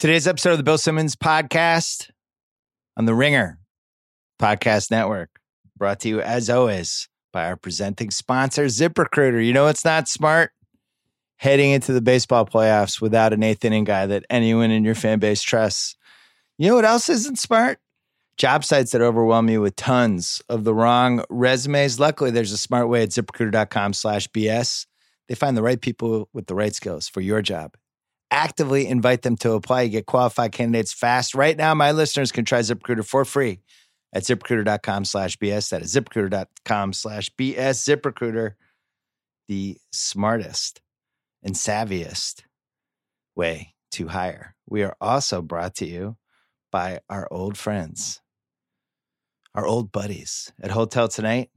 Today's episode of the Bill Simmons podcast on the Ringer Podcast Network, brought to you as always by our presenting sponsor, ZipRecruiter. You know it's not smart heading into the baseball playoffs without an eighth inning guy that anyone in your fan base trusts. You know what else isn't smart? Job sites that overwhelm you with tons of the wrong resumes. Luckily, there's a smart way at ziprecruiter.com slash BS. They find the right people with the right skills for your job actively invite them to apply. You get qualified candidates fast. Right now, my listeners can try ZipRecruiter for free at ziprecruiter.com slash BS. That is ziprecruiter.com slash BS. ZipRecruiter, the smartest and savviest way to hire. We are also brought to you by our old friends, our old buddies at Hotel Tonight.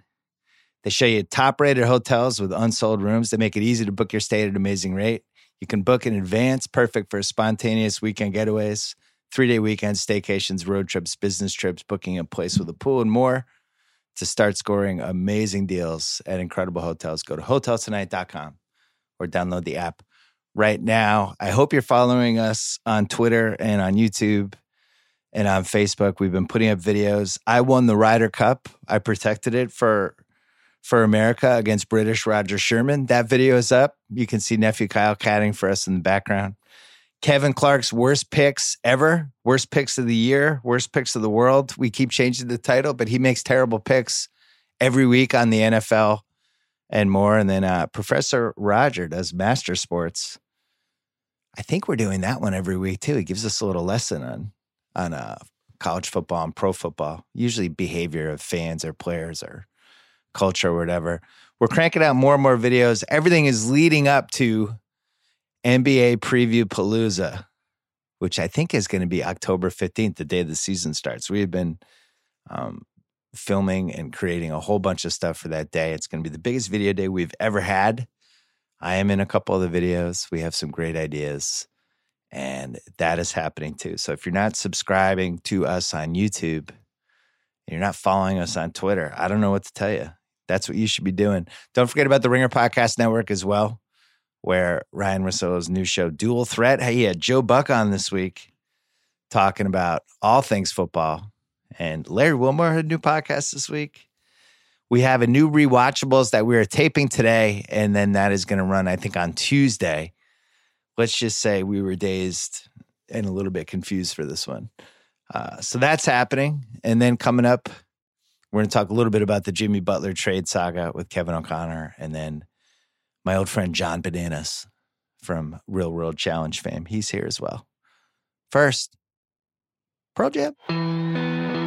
They show you top rated hotels with unsold rooms. They make it easy to book your stay at an amazing rate. You can book in advance, perfect for spontaneous weekend getaways, three day weekends, staycations, road trips, business trips, booking a place with a pool, and more. To start scoring amazing deals at incredible hotels, go to hoteltonight.com or download the app right now. I hope you're following us on Twitter and on YouTube and on Facebook. We've been putting up videos. I won the Ryder Cup. I protected it for for America against British Roger Sherman. That video is up. You can see nephew Kyle catting for us in the background. Kevin Clark's worst picks ever, worst picks of the year, worst picks of the world. We keep changing the title, but he makes terrible picks every week on the NFL and more. And then uh, Professor Roger does Master Sports. I think we're doing that one every week too. He gives us a little lesson on on uh, college football and pro football, usually behavior of fans or players or culture or whatever. We're cranking out more and more videos. Everything is leading up to NBA Preview Palooza, which I think is going to be October 15th, the day the season starts. We have been um, filming and creating a whole bunch of stuff for that day. It's going to be the biggest video day we've ever had. I am in a couple of the videos. We have some great ideas, and that is happening too. So if you're not subscribing to us on YouTube, you're not following us on Twitter, I don't know what to tell you. That's what you should be doing. Don't forget about the Ringer Podcast Network as well, where Ryan Russillo's new show, Dual Threat. Hey, he had Joe Buck on this week talking about all things football. And Larry Wilmore had a new podcast this week. We have a new rewatchables that we are taping today, and then that is going to run, I think, on Tuesday. Let's just say we were dazed and a little bit confused for this one. Uh, so that's happening. And then coming up, we're going to talk a little bit about the Jimmy Butler trade saga with Kevin O'Connor and then my old friend John Bananas from Real World Challenge fame. He's here as well. First, Pearl Jam.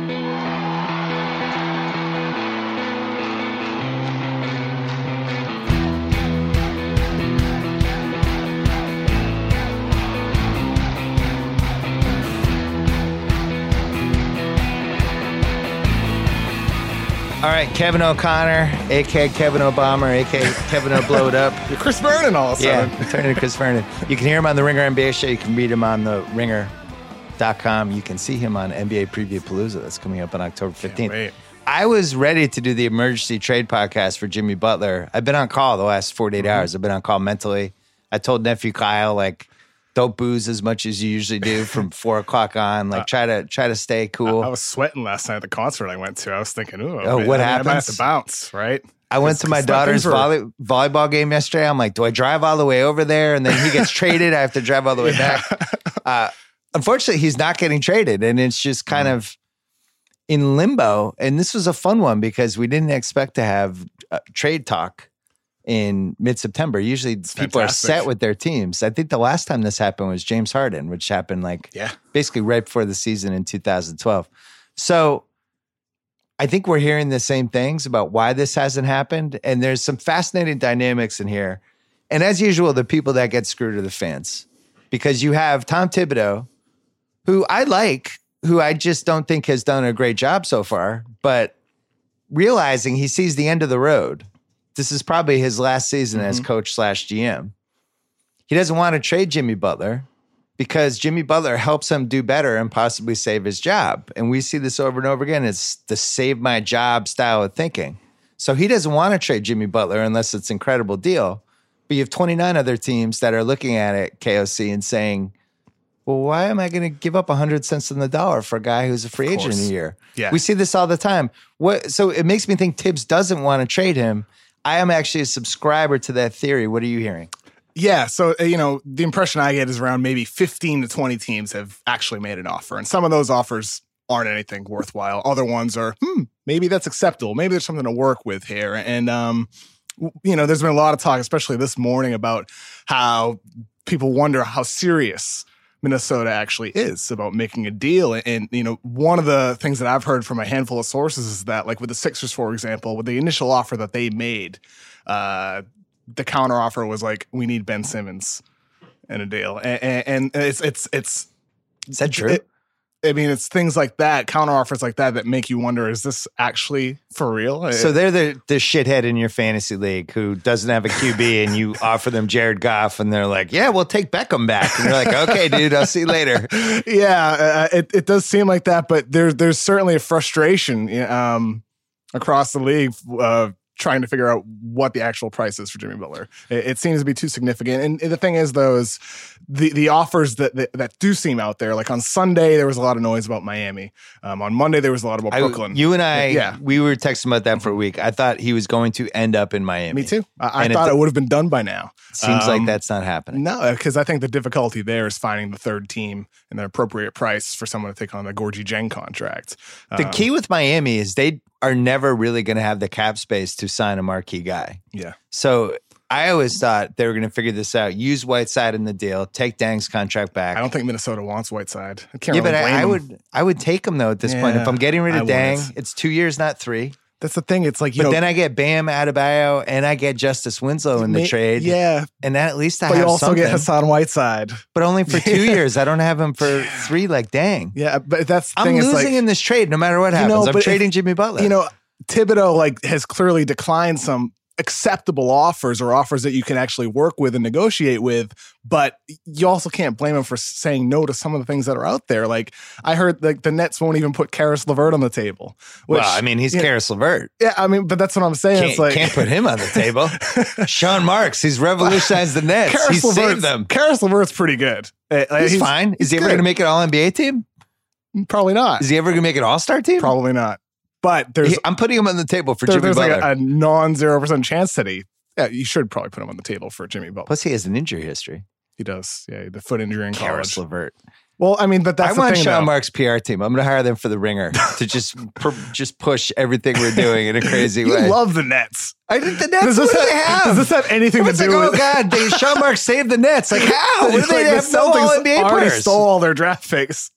All right, Kevin O'Connor, aka Kevin Obama, aka Kevin O Blow It Up. You're Chris Vernon all of a sudden. Yeah, turning to Chris Vernon. You can hear him on the Ringer NBA show. You can read him on the ringer.com. You can see him on NBA Preview Palooza that's coming up on October 15th. wait. I was ready to do the emergency trade podcast for Jimmy Butler. I've been on call the last 48 Mm-hmm. hours. I've been on call mentally. I told nephew Kyle, like, don't booze as much as you usually do from four o'clock on. Like, try to try to stay cool. I was sweating last night at the concert I went to. I was thinking, ooh, Oh, man, what I might have happens? to bounce, right? I went to my daughter's volley, volleyball game yesterday. I'm like, do I drive all the way over there? And then he gets traded. I have to drive all the way back. Uh, unfortunately, he's not getting traded. And it's just Mm. kind of in limbo. And this was a fun one because we didn't expect to have uh, trade talk in mid September. Usually people are set with their teams. I think the last time this happened was James Harden, which happened like Yeah. basically right before the season in 2012. So I think we're hearing the same things about why this hasn't happened. And there's some fascinating dynamics in here. And as usual, the people that get screwed are the fans because you have Tom Thibodeau, who I like, who I just don't think has done a great job so far, but realizing he sees the end of the road. This is probably his last season as mm-hmm. coach slash GM. He doesn't want to trade Jimmy Butler because Jimmy Butler helps him do better and possibly save his job. And we see this over and over again. It's the save my job style of thinking. So he doesn't want to trade Jimmy Butler unless it's an incredible deal. But you have 29 other teams that are looking at it, KOC, and saying, Well, why am I going to give up 100 cents on the dollar for a guy who's a free agent in a year? Yeah. We see this all the time. What so it makes me think Tibbs doesn't want to trade him. I am actually a subscriber to that theory. What are you hearing? Yeah, so uh, you know, the impression I get is around maybe 15 to 20 teams have actually made an offer, and some of those offers aren't anything worthwhile. Other ones are, hmm, maybe that's acceptable. Maybe there's something to work with here. And um, you know, there's been a lot of talk, especially this morning, about how people wonder how serious Minnesota actually is about making a deal. And, and, you know, one of the things that I've heard from a handful of sources is that, like with the Sixers, for example, with the initial offer that they made, uh, the counter offer was like, "We need Ben Simmons in a deal," and, and, and it's it's it's. Is that true? It, I mean, it's things like that, counter offers like that, that make you wonder: Is this actually for real? so they're the the shithead in your fantasy league who doesn't have a QB, and you offer them Jared Goff, and they're like, "Yeah, we'll take Beckham back," and you're like, "Okay, dude, I'll see you later." yeah, uh, it it does seem like that, but there's there's certainly a frustration um, across the league uh, trying to figure out what the actual price is for Jimmy Butler. It, it seems to be too significant. And the thing is, though, is the the offers that, that that do seem out there. Like on Sunday, there was a lot of noise about Miami. Um, on Monday, there was a lot about I- Brooklyn. you and I, Yeah. we were texting about that for a week. I thought he was going to end up in Miami. Me too. I, I And it thought it would have been done by now. Seems like Um, that's not happening. No, because I think the difficulty there is finding the third team and the appropriate price for someone to take on the Gorgui Dieng contract. The Um, key with Miami is they are never really going to have the cap space to sign a marquee guy. Yeah. So I always thought they were going to figure this out. Use Whiteside in the deal. Take Dang's contract back. I don't think Minnesota wants Whiteside. I can't yeah, really but I, I would I would take him though at this point. If I'm getting rid I of Dang, wouldn't. it's two years, not three. That's the thing. It's like you But know, then I get Bam Adebayo and I get Justice Winslow in the ma- trade. Yeah, And at least I but you also something. get Hassan Whiteside. but only for two years. I don't have him for three like Dang. Yeah, but that's the I'm thing. losing it's like, in this trade no matter what happens. You know, I'm but if- trading Jimmy Butler. you know, Thibodeau like has clearly declined some acceptable offers or offers that you can actually work with and negotiate with. But you also can't blame him for saying no to some of the things that are out there. Like I heard, like the Nets won't even put Caris LeVert on the table. Which, well, I mean, he's Caris LeVert. yeah, I mean, but that's what I'm saying. Can't, it's like can't put him on the table. Sean Marks, he's revolutionized the Nets. Caris He's LeVert's, saved them. Caris LeVert's pretty good. Uh, like, He's, fine. Is he's he ever going to make an All NBA team? Probably not. Is he ever going to make an All Star team? Probably not. But there's He- I'm putting him on the table for there- Jimmy there's Butler. like a, a non zero percent chance that he. Yeah, you should probably put him on the table for Jimmy Butler. Plus, he has an injury history. He does. Yeah, the foot injury in college. Caris LeVert. Well, I mean, but that's I the want thing. Sean though. Marks' PR team. I'm going to hire them for the ringer to just just push everything we're doing in a crazy You way. love the Nets. I think the Nets. Does this, have, have? does this have anything to do like, with? oh God, they, Sean Marks saved the Nets. Like how? What do they like have? the No Celtics All NBA already players. stole all their draft picks.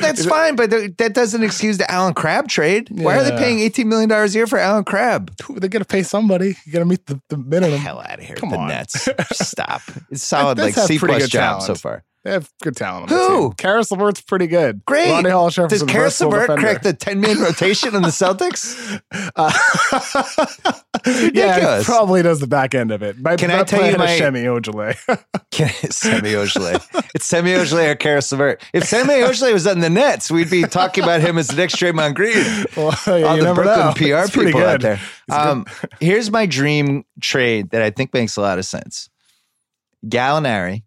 But that's fine. But that doesn't excuse the Allen Crabbe trade. Why are they Yeah. paying eighteen million dollars a year for Allen Crabbe? They're gonna pay somebody. You gotta meet the, the minimum. Hell out of here. Come the on. Nets. Stop. It's solid. Like have C pretty plus good job so far. They have good talent. On Who? Caris LeVert's pretty good. Great. Ronnie Hall Does. Caris LeVert crack the ten man rotation on the Celtics? yeah, he probably does the back end of it. By, Can I tell you my- Shemi Ojeleye? Semi Ojeleye. It's Semi Ojeleye or Caris LeVert. If Semi Ojeleye was on the Nets, we'd be talking about him as the next Draymond Green. well, yeah, all you the never Brooklyn know. PR It's people out there. Um, here's my dream trade that I think makes a lot of sense. Gallinari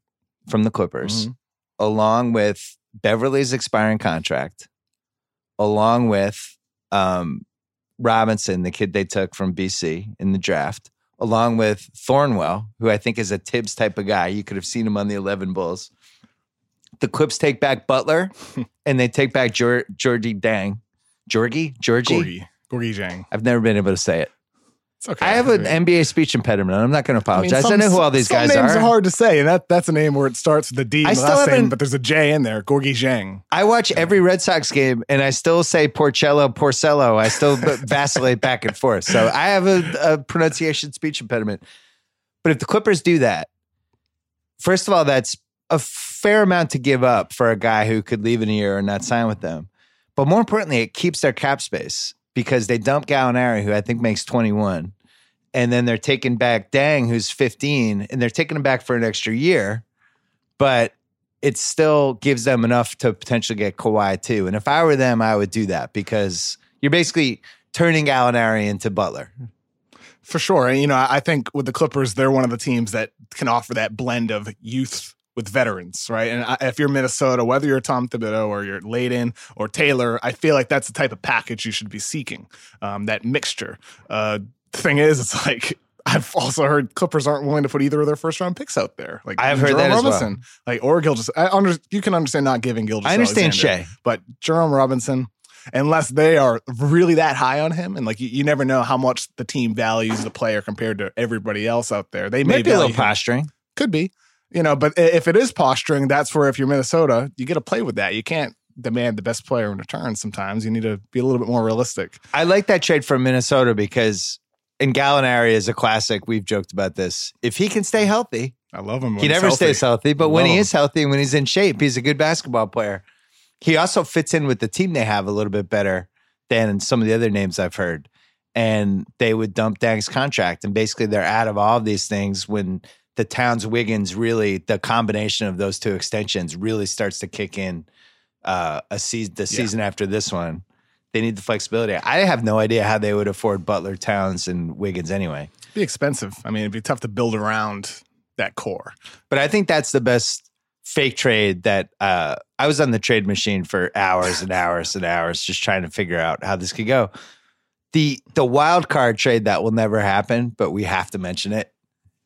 from the Clippers, Mhm. along with Beverley's expiring contract, along with um, Robinson, the kid they took from BC in the draft, along with Thornwell, who I think is a Tibbs type of guy. You could have seen him on the 11 Bulls. The Clips take back Butler and they take back Georgie Dang. Georgie? Georgie? Gorgie. Gorgie Jang. I've never been able to say it. It's okay. I have an NBA speech impediment. I'm not going to I mean, apologize. I, know who all these some guys names are. hard to say, and that that's a name where it starts with a D in still name, but there's a J in there. Gorgie Zhang. I watch every Red Sox game and I still say Porcello, Porcello. I still vacillate back and forth. So I have a, a pronunciation speech impediment. But if the Clippers do that, first of all, that's a fair amount to give up for a guy who could leave in a year and not sign with them. But more importantly, it keeps their cap space because they dump Gallinari, who I think makes 21. And then they're taking back Dang, who's 15, and they're taking him back for an extra year. But it still gives them enough to potentially get Kawhi too. And if I were them, I would do that because you're basically turning Gallinari into Butler. For sure. And, you know, I I think with the Clippers, they're one of the teams that can offer that blend of youth with veterans, right? And I, if you're Minnesota, whether you're Tom Thibodeau or you're Layden or Taylor, I feel like that's the type of package you should be seeking. Um, that mixture. Uh, the thing is, it's like I've also heard Clippers aren't willing to put either of their first round picks out there. Like I've heard Jerome that as well. Robinson, like or Gilgeous. I under, you can understand not giving Gilgeous. I understand Shai. but Jerome Robinson, unless they are really that high on him, and like you, you never know how much the team values the player compared to everybody else out there. They may be a little him. posturing. Could be, you know, but if it is posturing, that's where if you're Minnesota, you get to play with that. You can't demand the best player in return. Sometimes you need to be a little bit more realistic. I like that trade from Minnesota because and Gallinari is a classic. We've joked about this. If he can stay healthy, I love him. he never healthy. stays healthy, but when he is healthy, and when he's in shape, he's a good basketball player. He also fits in with the team they have a little bit better than some of the other names I've heard. And they would dump Dang's contract. And basically, they're out of all of these things when the Towns Wiggins really, the combination of those two extensions really starts to kick in uh, a season, the season after this one. They need the flexibility. I have no idea how they would afford Butler, Towns, and Wiggins anyway. It'd be expensive. I mean, it'd be tough to build around that core. But I think that's the best fake trade that uh, I was on the trade machine for hours and hours and hours just trying to figure out how this could go. The the wild card trade that will never happen, but we have to mention it.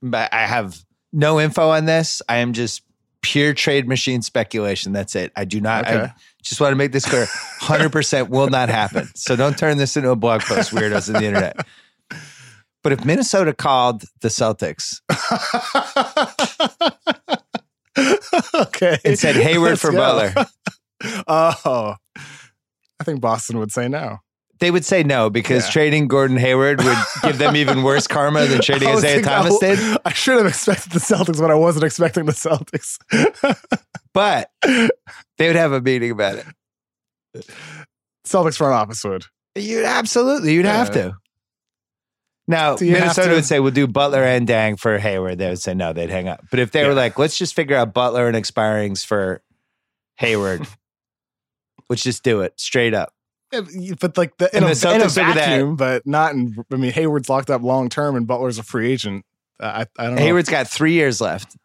But I have no info on this. I am just pure trade machine speculation. That's it. I do not I just want to make this clear. 100% will not happen. So don't turn this into a blog post, weirdos on the internet. But if Minnesota called the Celtics okay. and said Hayward Let's for go. Butler, Oh, I think Boston would say no. They would say no because Yeah. trading Gordon Hayward would give them even worse karma than trading Isaiah Thomas did. I should have expected the Celtics, but I wasn't expecting the Celtics. But they would have a meeting about it. Celtics front office would. You'd absolutely, you'd have to. Now, Do you have Minnesota to- would say, we'll do Butler and Dang for Hayward. They would say no, they'd hang up. But if they were like, let's just figure out Butler and expirings for Hayward, let's just do it straight up. But like the in, And a, the in a vacuum, but not in. I mean, Hayward's locked up long term, and Butler's a free agent. Uh, I, I don't know. Hayward's got three years left,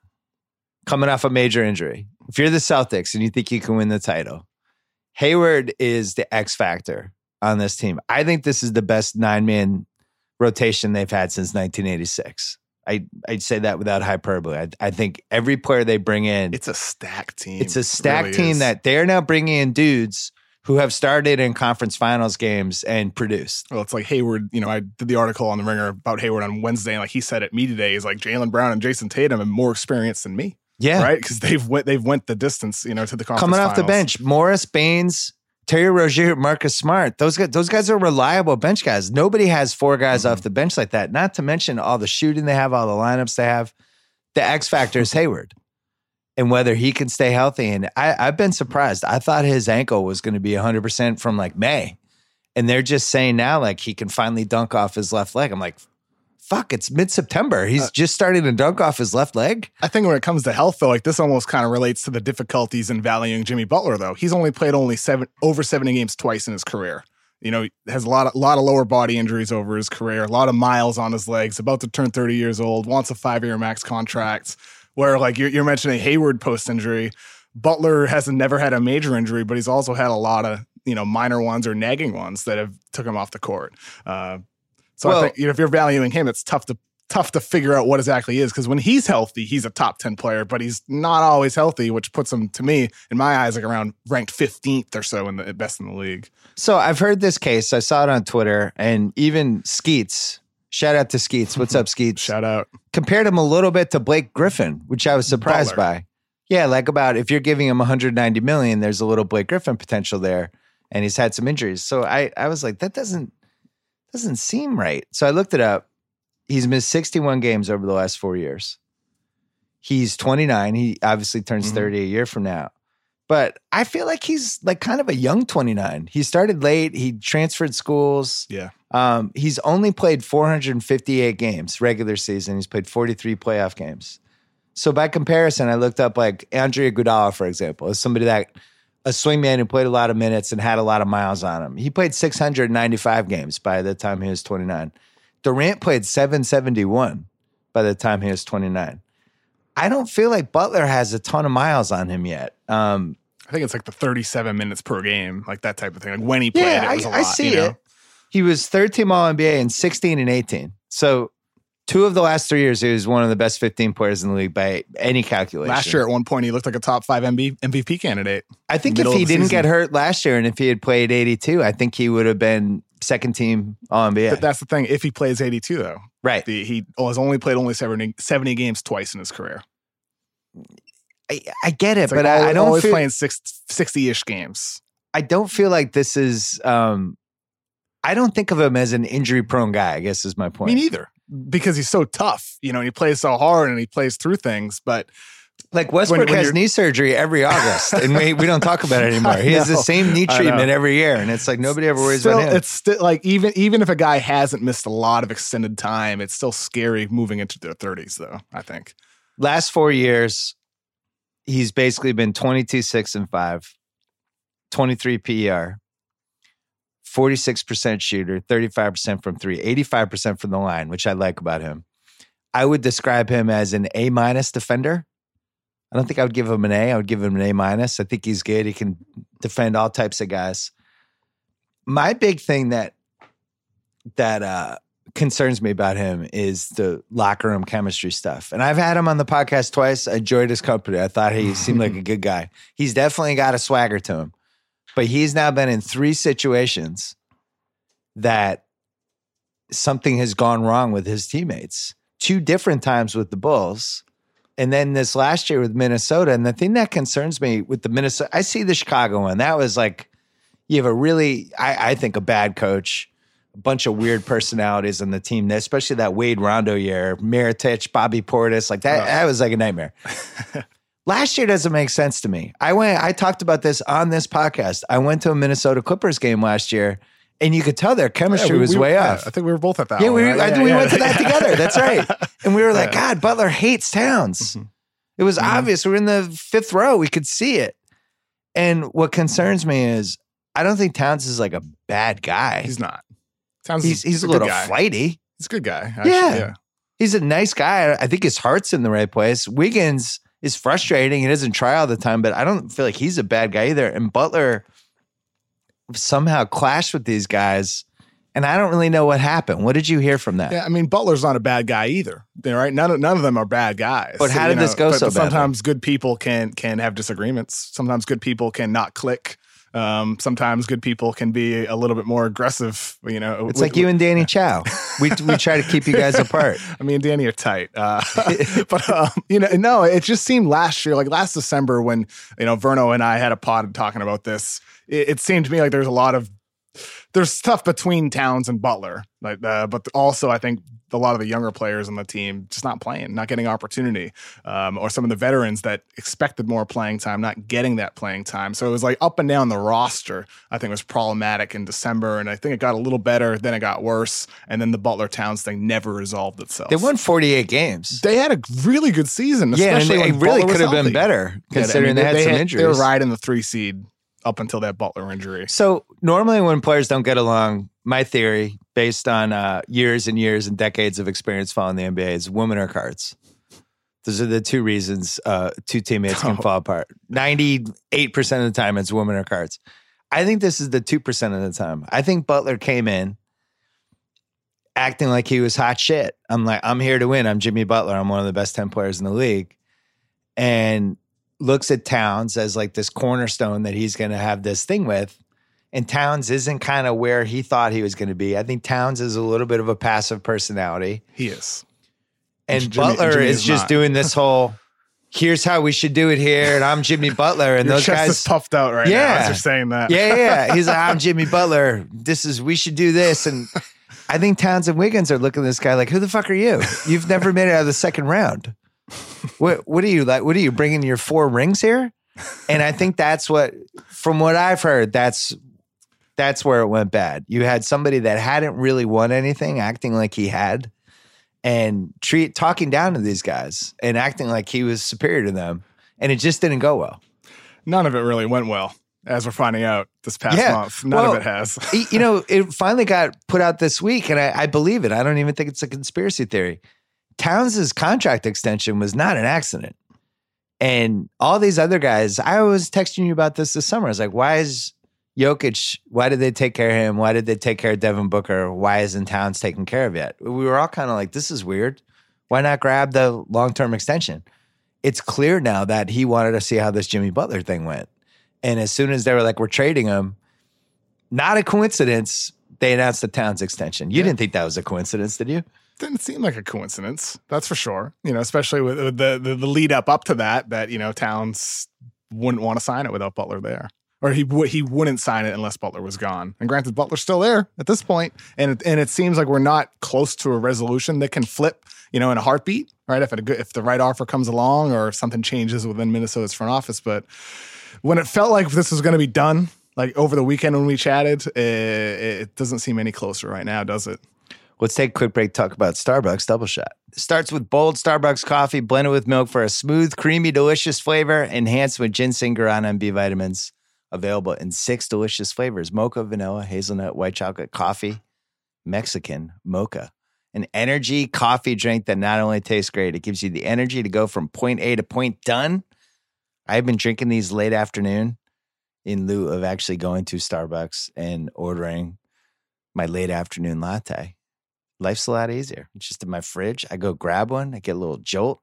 coming off a major injury. If you're the Celtics and you think you can win the title, Hayward is the X factor on this team. I think this is the best nine man rotation they've had since 1986. I, I'd say that without hyperbole. I, I think every player they bring in, It's a stacked team. it's a It really team is. that they're now bringing in dudes who have started in conference finals games and produced. Well, it's like Hayward. You know, I did the article on the Ringer about Hayward on Wednesday, and like he said at me today, is like Jaylen Brown and Jayson Tatum have more experience than me, Yeah. right? Because they've went they've went the distance, you know, to the conference coming off the bench. Morris, Baynes, Terry Rozier, Marcus Smart. Those guys, those guys are reliable bench guys. Nobody has four guys Mm-hmm. off the bench like that. Not to mention all the shooting they have, all the lineups they have. The X factor is Hayward, and whether he can stay healthy. And I, I've been surprised. I thought his ankle was going to be 100 percent from like May, and they're just saying now like he can finally dunk off his left leg. I'm like. Fuck, it's mid September. He's Uh, just starting to dunk off his left leg. I think when it comes to health, though, like this almost kind of relates to the difficulties in valuing Jimmy Butler. Though he's only played only seven over seventy games twice in his career. You know, has a lot of lot of lower body injuries over his career, a lot of miles on his legs. About to turn thirty years old, wants a five year max contract. Where like you're, you're mentioning Hayward post injury, Butler has never had a major injury, but he's also had a lot of you know minor ones or nagging ones that have took him off the court. Uh, so Well- I think you know, if you're valuing him, it's tough to tough to figure out what exactly is because when he's healthy, he's a top 10 player, but he's not always healthy, which puts him to me in my eyes like around ranked 15th or so in the best in the league. So I've heard this case. I saw it on Twitter, and even Skeets. Shout out to Skeets. What's up, Skeets? Shout out. Compared him a little bit to Blake Griffin, which I was surprised Butler. by. Yeah, like about if you're giving him 190 million, there's a little Blake Griffin potential there, and he's had some injuries. So I, I was like, that doesn't doesn't seem right. So I looked it up. He's missed 61 games over the last four years. He's 29. He obviously turns Mhm. 30 a year from now. But I feel like he's like kind of a young 29. He started late. He transferred schools. Yeah. Um, he's only played 458 games regular season. He's played 43 playoff games. So by comparison, I looked up like Andre Iguodala, for example, as somebody that a swingman who played a lot of minutes and had a lot of miles on him. He played 695 games by the time he was 29. Durant played 771 by the time he was 29. I don't feel like Butler has a ton of miles on him yet. Um, I think it's like the 37 minutes per game, like that type of thing. Like when he played, yeah, it was a I, lot. I see you know? it. He was third team All NBA in 16 and 18. So two of the last three years, he was one of the best 15 players in the league by any calculation. Last year, at one point, he looked like a top five MB, MVP candidate. I think if he didn't season. get hurt last year and if he had played 82, I think he would have been second team All NBA. But that's the thing. If he plays 82, though, right. the, he oh, has only played only 70, 70 games twice in his career. I, I get it, It's but like I, always, I don't always feel, playing six, 60-ish games. I don't feel like this is. Um, I don't think of him as an injury prone guy. I guess is my point. Me neither, because he's so tough. You know, he plays so hard and he plays through things. But Like Westbrook when has knee surgery every August, and we, we don't talk about it anymore. He has the same knee treatment every year, and it's like nobody ever worries still, about him. it's still like even even if a guy hasn't missed a lot of extended time, it's still scary moving into their 30s. Though I think Last four years, he's basically been 22, 6, and 5, 23 PER, 46% shooter, 35% from three, 85% from the line, which I like about him. I would describe him as an A minus defender. I don't think I would give him an A. I would give him an A minus. I think he's good. He can defend all types of guys. My big thing that that uh, concerns me about him is the locker room chemistry stuff. And I've had him on the podcast twice. I enjoyed his company. I thought he seemed like a good guy. He's definitely got a swagger to him. But he's now been in three situations that something has gone wrong with his teammates. Two different times with the Bulls. And then this last year with Minnesota. And the thing that concerns me with the Minnesota, I see the Chicago one. That was like, you have a really, I, I think, a bad coach, a bunch of weird personalities on the team, there especially that Wade Rondo year, Mirotic, Bobby Portis. Like that, Oh. that was like a nightmare. Last year doesn't make sense to me. I went, I talked about this on this podcast. I went to a Minnesota Clippers game last year, and you could tell their chemistry Yeah, we- was we- way yeah, off. I think we were both at that. Yeah, one, we, right? I think we yeah, went to that together. That's right. And we were like, Yeah. God, Butler hates Towns. Mhm. It was Mhm. obvious. We were in the fifth row. We could see it. And what concerns me is I don't think Towns is like a bad guy. He's not. Sounds He's he's a good little guy. flighty. He's a good guy. Actually. Yeah. yeah. He's a nice guy. I think his heart's in the right place. Wiggins is frustrating. He doesn't try all the time, but I don't feel like he's a bad guy either. And Butler somehow clashed with these guys. And I don't really know what happened. What did you hear from that? Yeah, I mean Butler's not a bad guy either. Right, none of none of them are bad guys. But how did this go but- so but badly? Sometimes good people can can have disagreements. Sometimes good people can not click. Um, sometimes good people can be a little bit more aggressive. You know, It's like you and Danny Chau. We we try to keep you guys apart. I mean, Danny are tight, uh, but um, you know, no, it just seemed last year, like last December, when you know Verno and I had a pod talking about this. It, it seemed to me like there's a lot of there's stuff between Towns and Butler, like, uh, but also I think a lot of the younger players on the team just not playing, not getting opportunity, um, or some of the veterans that expected more playing time not getting that playing time. So it was like up and down the roster. I think was problematic in December, and I think it got a little better, then it got worse, and then the Butler Towns thing never resolved itself. They won 48 games. They had a really good season, Yeah, and especially it really could have been better Yeah, I considering mean, they, had some injuries. They were riding the three seed up until that Butler injury. So normally when players don't get along, my theory, based on uh, years and years and decades of experience following the NBA, is women are cards. Those are the two reasons uh, two teammates can Oh. fall apart. Ninety-eight percent of the time, it's women are cards. I think this is the two percent of the time. I think Butler came in acting like he was hot shit. I'm like, I'm here to win. I'm Jimmy Butler. I'm one of the best ten players in the league, and looks at Towns as like this cornerstone that he's going to have this thing with. And Towns isn't kind of where he thought he was going to be. I think Towns is a little bit of a passive personality. He is. And Jimmy- Butler Jimmy is is just doing this whole here's how we should do it here. And I'm Jimmy Butler. And Your those chest guys. is puffed out right Yeah. now as you're saying that. yeah, yeah, yeah. He's like, I'm Jimmy Butler. This is, we should do this. And I think Towns and Wiggins are looking at this guy like, who the fuck are you? You've never made it out of the second round. What, what are you like? What are you bringing your four rings here? And I think that's what, from what I've heard, that's that's where it went bad. You had somebody that hadn't really won anything, acting like he had, and treat talking down to these guys and acting like he was superior to them, and it just didn't go well. None of it really went well, as we're finding out this past Yeah. month. None Well, of it has. You know, it finally got put out this week, and I, I believe it. I don't even think it's a conspiracy theory. Towns' contract extension was not an accident. And all these other guys, I was texting you about this this summer. I was like, why is Jokic, why did they take care of him? Why did they take care of Devin Booker? Why isn't Towns taken care of yet? We were all kind of like, this is weird. Why not grab the long term extension? It's clear now that he wanted to see how this Jimmy Butler thing went. And as soon as they were like, we're trading him, not a coincidence, they announced the Towns extension. You Yeah. didn't think that was a coincidence, did you? Didn't seem like a coincidence. That's for sure. You know, especially with, the, the the lead up up to that, that you know Towns wouldn't want to sign it without Butler there, or he he wouldn't sign it unless Butler was gone. And granted, Butler's still there at this point, and it, and it seems like we're not close to a resolution that can flip. You know, in a heartbeat, right? If good, if the right offer comes along, or if something changes within Minnesota's front office, but when it felt like this was going to be done, like over the weekend when we chatted, it, it doesn't seem any closer right now, does it? Let's take a quick break, talk about Starbucks Double Shot. Starts with bold Starbucks coffee blended with milk for a smooth, creamy, delicious flavor, enhanced with ginseng, guarana, and B vitamins. Available in six delicious flavors mocha, vanilla, hazelnut, white chocolate, coffee, Mexican, mocha. An energy coffee drink that not only tastes great, it gives you the energy to go from point A to point done. I've been drinking these late afternoon in lieu of actually going to Starbucks and ordering my late afternoon latte life's a lot easier. It's just in my fridge. I go grab one, I get a little jolt,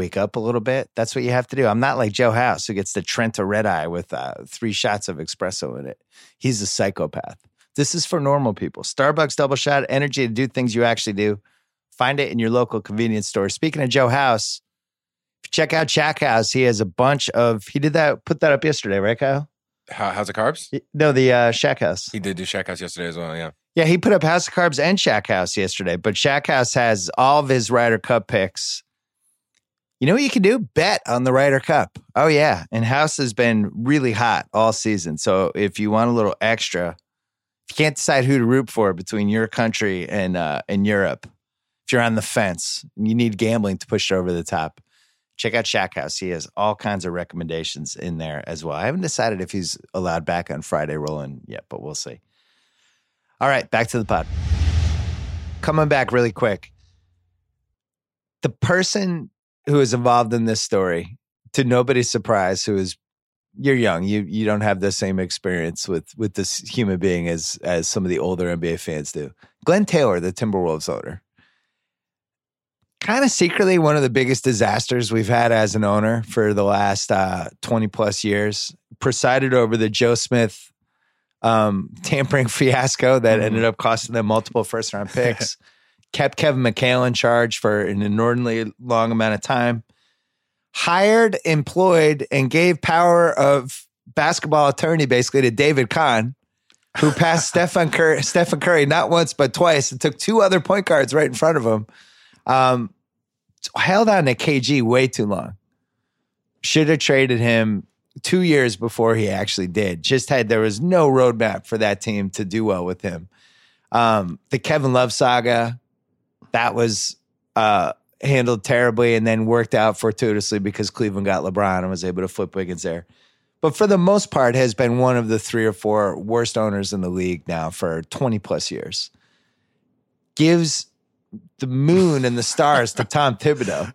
wake up a little bit. That's what you have to do. I'm not like Joe House who gets the Trenta Red Eye with uh, three shots of espresso in it. He's a psychopath. This is for normal people. Starbucks double shot energy to do things you actually do. Find it in your local convenience store. Speaking of Joe House, check out Shack House, he has a bunch of. He did that, put that up yesterday, right, Kyle? How, how's the carbs? No, the uh, Shack House. He did do Shack House yesterday as well. Yeah. Yeah, he put up House of Carbs and Shack House yesterday, but Shack House has all of his Ryder Cup picks. You know what you can do? Bet on the Ryder Cup. Oh yeah, and House has been really hot all season. So if you want a little extra, if you can't decide who to root for between your country and uh, and Europe, if you're on the fence and you need gambling to push it over the top, check out Shack House. He has all kinds of recommendations in there as well. I haven't decided if he's allowed back on Friday rolling yet, but we'll see. All right, back to the pod. Coming back really quick. The person who is involved in this story, to nobody's surprise, who is you're young, you you don't have the same experience with with this human being as as some of the older NBA fans do. Glenn Taylor, the Timberwolves owner, kind of secretly one of the biggest disasters we've had as an owner for the last uh, 20 plus years. Presided over the Joe Smith um, tampering fiasco that ended up costing them multiple first round picks. Kept Kevin McHale in charge for an inordinately long amount of time. Hired, employed, and gave power of basketball attorney basically to David Kahn, who passed Stephen Curry, Stephen Curry not once but twice and took two other point guards right in front of him. Um, held on to KG way too long. Should have traded him two years before he actually did. Just had there was no roadmap for that team to do well with him. Um, the Kevin Love saga that was uh, handled terribly, and then worked out fortuitously because Cleveland got LeBron and was able to flip Wiggins there. But for the most part, has been one of the three or four worst owners in the league now for twenty plus years. Gives the moon and the stars to Tom Thibodeau.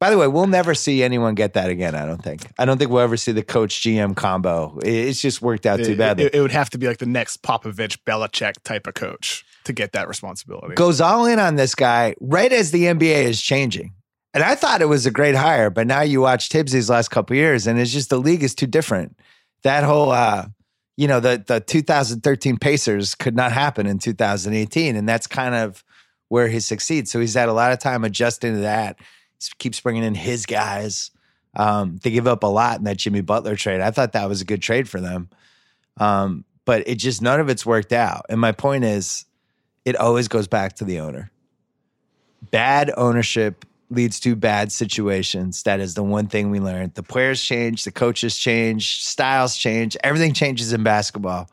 By the way, we'll never see anyone get that again. I don't think. I don't think we'll ever see the coach GM combo. It's just worked out too It- badly. It, it would have to be like the next Popovich Belichick type of coach to get that responsibility. Goes all in on this guy right as the NBA is changing. And I thought it was a great hire, but now you watch Tibbs these last couple years, and it's just the league is too different. That whole, uh, you know, the the 2013 Pacers could not happen in 2018, and that's kind of where he succeeds. So he's had a lot of time adjusting to that. He keeps bringing in his guys. Um, they give up a lot in that Jimmy Butler trade. I thought that was a good trade for them, um, but it just none of it's worked out. And my point is, it always goes back to the owner. Bad ownership leads to bad situations. That is the one thing we learned. The players change, the coaches change, styles change, everything changes in basketball.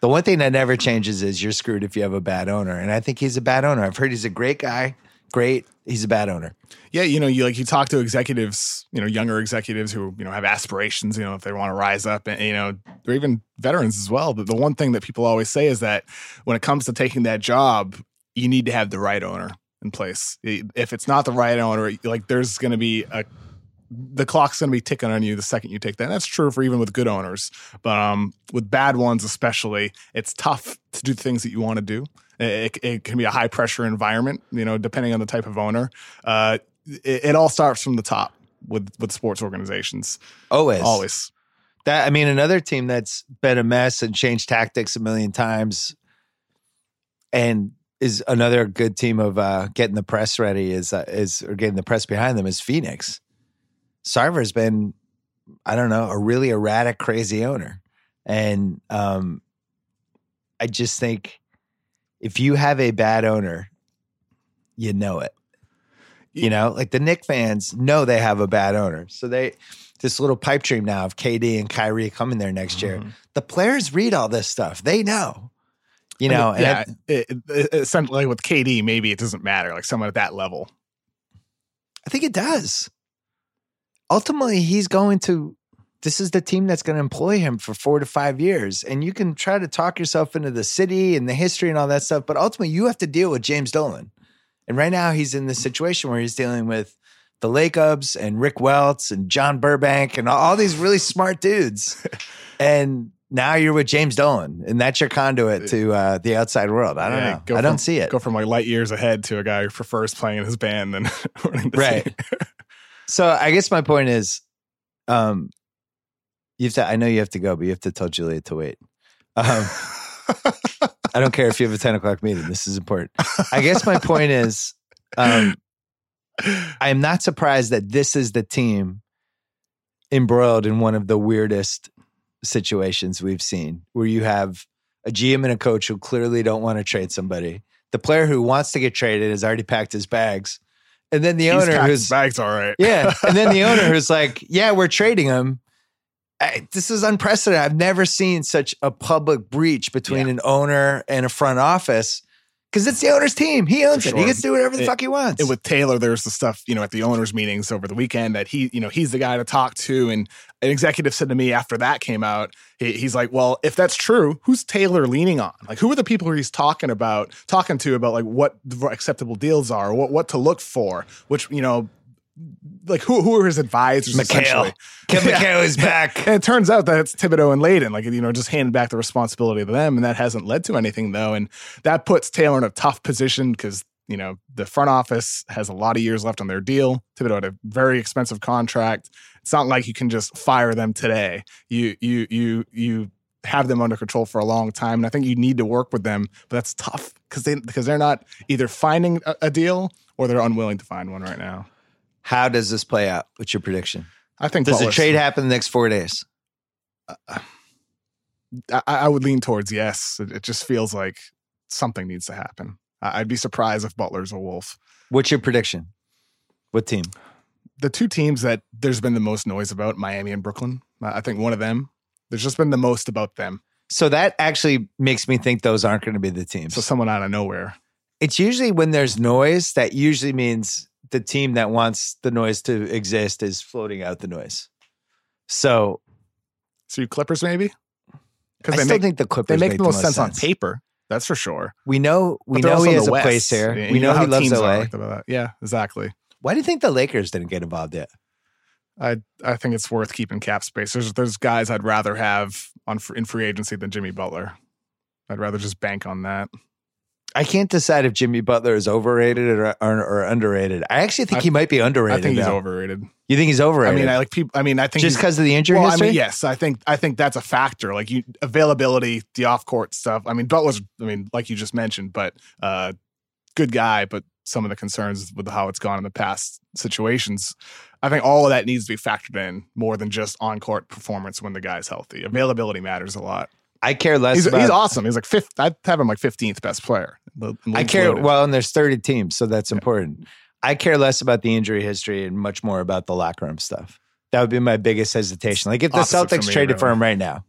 The one thing that never changes is you're screwed if you have a bad owner. And I think he's a bad owner. I've heard he's a great guy, great. He's a bad owner. yeah, you know, you like you talk to executives, you know, younger executives who you know have aspirations, you know, if they want to rise up, and you know, or even veterans as well. But the one thing that people always say is that when it comes to taking that job, you need to have the right owner. in place. If it's not the right owner, like there's going to be a the clock's going to be ticking on you the second you take that. And that's true for even with good owners, but um, with bad ones especially, it's tough to do things that you want to do. It, it, can be a high pressure environment, you know, depending on the type of owner. Uh, it, it all starts from the top with with sports organizations. Always, always. That I mean, another team that's been a mess and changed tactics a million times, and is another good team of uh, getting the press ready is uh, is or getting the press behind them is Phoenix. Sarver's been, I don't know, a really erratic, crazy owner, and um, I just think if you have a bad owner, you know it. You know, like the Knick fans know they have a bad owner, so they this little pipe dream now of KD and Kyrie coming there next year. Mm-hmm. The players read all this stuff; they know. You know, I mean, yeah. it, it, essentially, with KD, maybe it doesn't matter. Like someone at that level, I think it does ultimately he's going to this is the team that's going to employ him for four to five years. And you can try to talk yourself into the city and the history and all that stuff, but ultimately you have to deal with James Dolan. And right now he's in this situation where he's dealing with the Lacobs and Rick Welts and John Burbank and all these really smart dudes. and now you're with James Dolan, and that's your conduit to uh, the outside world. I don't yeah, know. I don't see it. Go from like light years ahead to a guy who prefers playing in his band than running the right. So I guess my point is, um, you have to. I know you have to go, but you have to tell Julia to wait. Um, I don't care if you have a ten o'clock meeting. This is important. I guess my point is, um, I am not surprised that this is the team embroiled in one of the weirdest situations we've seen, where you have a GM and a coach who clearly don't want to trade somebody. The player who wants to get traded has already packed his bags and then the He's owner who's bags all right. yeah. And then the owner who's like, yeah, we're trading him. I, this is unprecedented. I've never seen such a public breach between yeah. an owner and a front office because it's the owner's team. He owns For it. He gets to do whatever the it, fuck he wants. And with Taylor, there's the stuff you know at the owners' meetings over the weekend that he, you know, he's the guy to talk to. And an executive said to me after that came out, he, he's like, "Well, if that's true, who's Taylor leaning on? Like, who are the people he's talking about, talking to about like what acceptable deals are, what what to look for, which you know." Like who who are his advisors? McHale. Kim yeah. McHale is back. and it turns out that it's Thibodeau and Layden, like you know, just handing back the responsibility to them, and that hasn't led to anything though. And that puts Taylor in a tough position because you know the front office has a lot of years left on their deal. Thibodeau had a very expensive contract. It's not like you can just fire them today. You you you you have them under control for a long time, and I think you need to work with them. But that's tough because they because they're not either finding a, a deal or they're unwilling to find one right now. How does this play out? What's your prediction? I think does the trade happen the next four days? Uh, I, I, would lean towards yes. It, it, just feels like something needs to happen. I'd be surprised if Butler's a Wolf. What's your prediction? What team? The two teams that there's been the most noise about, Miami and Brooklyn. I think one of them. There's just been the most about them. So that actually makes me think those aren't going to be the teams. So someone out of nowhere. It's usually when there's noise that usually means the team that wants the noise to exist is floating out the noise. So, so you Clippers maybe? Because I still make, think the Clippers they make, the most sense, sense, on paper. That's for sure. We know we know he has a West. place here. we know, know he loves LA. Yeah, exactly. Why do you think the Lakers didn't get involved yet? I I think it's worth keeping cap space. There's there's guys I'd rather have on in free agency than Jimmy Butler. I'd rather just bank on that. I can't decide if Jimmy Butler is overrated or, or, or underrated. I actually think I, he might be underrated. I think he's overrated. You think he's overrated? I mean, I like people. I mean, I think just because of the injury well, history. I mean, yes, I think I think that's a factor. Like you availability, the off court stuff. I mean, Butler's. I mean, like you just mentioned, but uh, good guy. But some of the concerns with how it's gone in the past situations. I think all of that needs to be factored in more than just on court performance when the guy's healthy. Availability matters a lot. I care less. He's, about, he's awesome. He's like fifth. I'd have him like fifteenth best player. I care. Loaded. Well, and there's 30 teams, so that's yeah. important. I care less about the injury history and much more about the locker room stuff. That would be my biggest hesitation. Like if the Opposite Celtics for me, traded really. for him right now,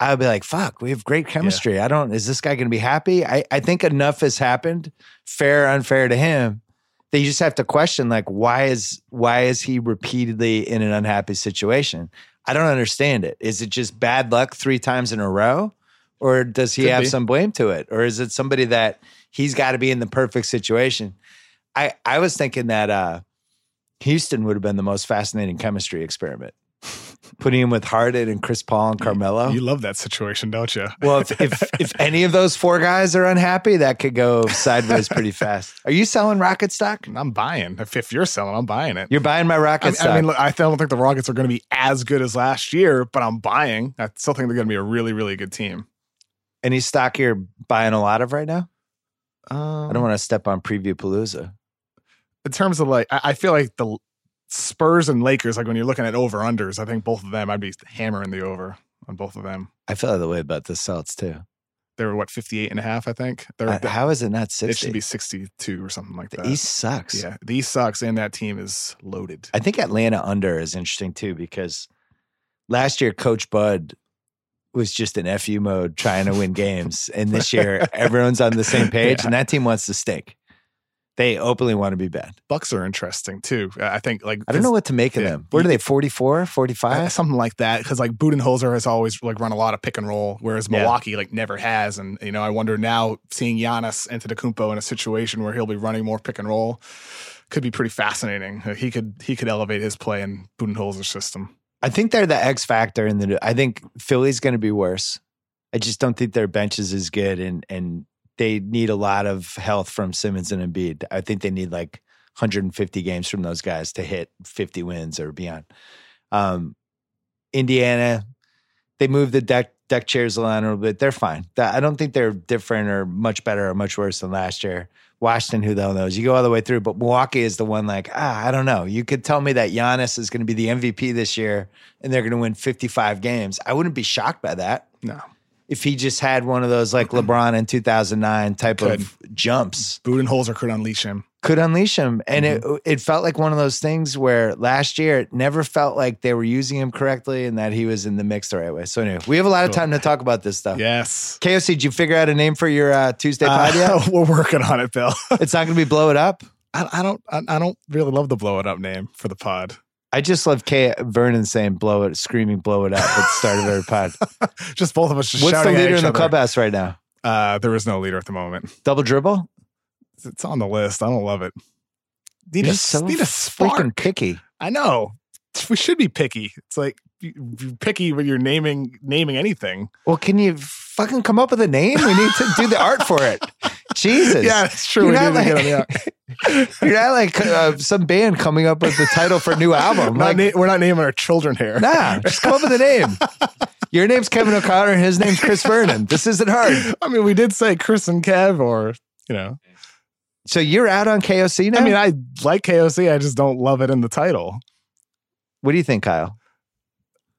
I would be like, "Fuck, we have great chemistry." Yeah. I don't. Is this guy going to be happy? I I think enough has happened, fair or unfair to him, that you just have to question like why is why is he repeatedly in an unhappy situation? I don't understand it. Is it just bad luck three times in a row? or does he Could have be. some blame to it, or is it somebody that he's got to be in the perfect situation? I I was thinking that uh, Houston would have been the most fascinating chemistry experiment, putting him with Harden and Chris Paul and Carmelo. You love that situation, don't you? well, if, if if any of those four guys are unhappy, that could go sideways pretty fast. Are you selling Rocket stock? I'm buying. If, if you're selling, I'm buying it. You're buying my Rocket I, stock. I mean, look, I don't think the Rockets are going to be as good as last year, but I'm buying. I still think they're going to be a really, really good team. Any stock you're buying a lot of right now? Um, I don't want to step on Preview Palooza. in terms of like, I, I feel like the Spurs and Lakers, like when you're looking at over unders, I think both of them, I'd be hammering the over on both of them. I feel the way about the Celts too. They were what 58 and a half, I think. They're, Uh, how is it not it should be 62 or something like the that. East sucks. Yeah, the East sucks, and that team is loaded. I think Atlanta under is interesting too because last year Coach Bud was just in FU mode trying to win games, and this year everyone's on the same page, and that team wants to stink. They openly want to be bad. Bucks are interesting too. Uh, I think like I don't know what to make of yeah. them. What are they? 44, Uh, 45? something like that because like Budenholzer has always like run a lot of pick and roll, whereas Yeah. Milwaukee like never has. And you know, I wonder now seeing Giannis Antetokounmpo in a situation where he'll be running more pick and roll could be pretty fascinating. Uh, He could he could elevate his play in Budenholzer's system. I think they're the X factor in the. I think Philly's going to be worse. I just don't think their bench is as good, and and they need a lot of health from Simmons and Embiid. I think they need like 150 games from those guys to hit 50 wins or beyond. Um, Indiana, they moved the deck deck chairs around a little bit. They're fine. I don't think they're different or much better or much worse than last year. Washington, who the hell knows? You go all the way through, but Milwaukee is the one like, ah, I don't know. You could tell me that Giannis is going to be the MVP this year and they're going to win 55 games. I wouldn't be shocked by that No, if he just had one of those like LeBron in 2009 type of jumps Budenholzer could unleash him. could unleash him. And it it felt like one of those things where last year it never felt like they were using him correctly and that he was in the mix the right way. So anyway, we have a lot of time to talk about this stuff. Yes, KOC, did you figure out a name for your uh, Tuesday pod yet? Uh, we're working on it, Bill. It's not going to be blow it up. I, I don't I, I don't really love the blow it up name for the pod. I just love Kay Vernon saying blow it, screaming blow it up at the start of every pod. just both of us just What's the leader in the other. clubhouse right now? Uh, there is no leader at the moment. Double dribble? It's on the list. I don't love it. Need You're a, so need a spark. picky. I know. We should be picky. It's like picky when you're naming naming anything. Well, can you fucking come up with a name? We need to do the art for it. Jesus. Yeah, that's true. You're we not need to get on like- You're not like uh, some band coming up with the title for a new album. Not Like, na- we're not naming our children here. nah, just come up with a name. Your name's Kevin O'Connor and his name's Chris Vernon. This isn't hard. I mean, we did say Chris and Kev, or you know. So you're out on KOC now? I mean, I like KOC. I just don't love it in the title. what do you think, Kyle?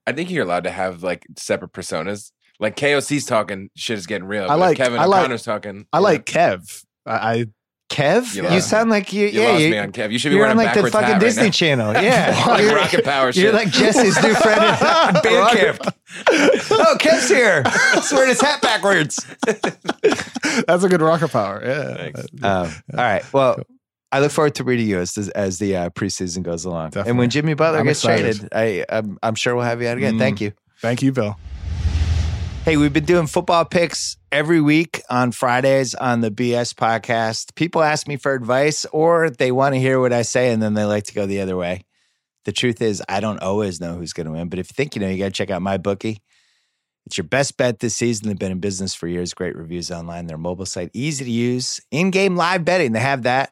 I think you're allowed to have like separate personas. Like KOC's talking, shit is getting real. I like- Kevin I like- O'Connor's talking. I like know, Kev. I, I Kev? You You, sound like you, you yeah, lost you, me on Kev. You should be you're wearing on like the fucking Disney Channel. Yeah. like you're, rocket power shit. you're like Jesse's new friend at band camp. Oh, Kev's here. He's wearing his hat backwards. that's a good rocket power. Yeah. Thanks. Um, all right. Well, I look forward to reading you as the, as the uh, preseason goes along. And when Jimmy Butler I'm gets excited. traded, I I'm, I'm sure we'll have you out again. Mm. Thank you. Thank you, Bill. Hey, we've been doing football picks every week on Fridays on the BS podcast. People ask me for advice or they want to hear what I say and then they like to go the other way. The truth is, I don't always know who's going to win, but if you think you know, you got to check out my bookie. It's your best bet this season. They've been in business for years. Great reviews online. Their mobile site, easy to use. In game live betting, they have that.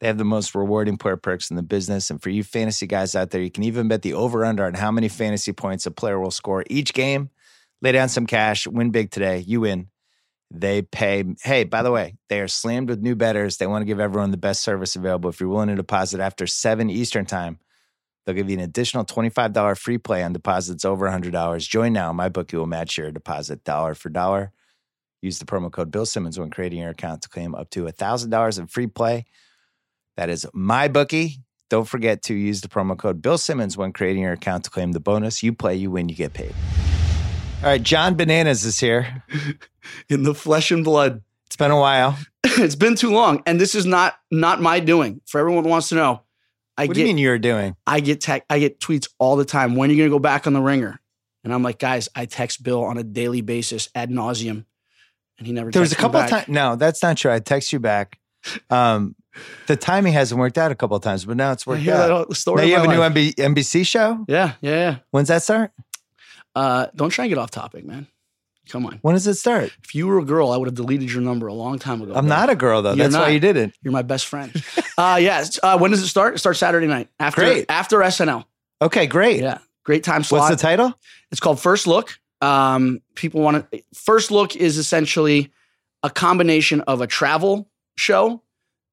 They have the most rewarding player perks in the business. And for you fantasy guys out there, you can even bet the over under on how many fantasy points a player will score each game. Lay down some cash, win big today. You win. They pay. Hey, by the way, they are slammed with new betters. They want to give everyone the best service available. If you're willing to deposit after 7 Eastern time, they'll give you an additional $25 free play on deposits over $100. Join now. My bookie will match your deposit dollar for dollar. Use the promo code Bill Simmons when creating your account to claim up to $1,000 in free play. That is my bookie. Don't forget to use the promo code Bill Simmons when creating your account to claim the bonus. You play, you win, you get paid. All right, John Bananas is here. in the flesh and blood. It's been a while. it's been too long, and this is not not my doing. For everyone who wants to know, I What do get you mean you're doing? I get tech, I get tweets all the time. When are you going to go back on the ringer? And I'm like, guys, I text Bill on a daily basis ad nauseum, and he never. There was a couple of times. No, that's not true. I text you back. Um, the timing hasn't worked out a couple of times, but now it's worked that out. the story. Now you have a new. MB, NBC show. Yeah, yeah, yeah. When's that start? Uh, don't try and get off topic, man. Come on. When does it start? If you were a girl, I would have deleted your number a long time ago. I'm bro. not a girl though. You're That's why not. you didn't. You're my best friend. uh, yeah. Uh, when does it start? It starts Saturday night after Great. after SNL. Okay, great. Yeah, great time slot. What's the title? It's called First Look. Um, people want to. First Look is essentially a combination of a travel show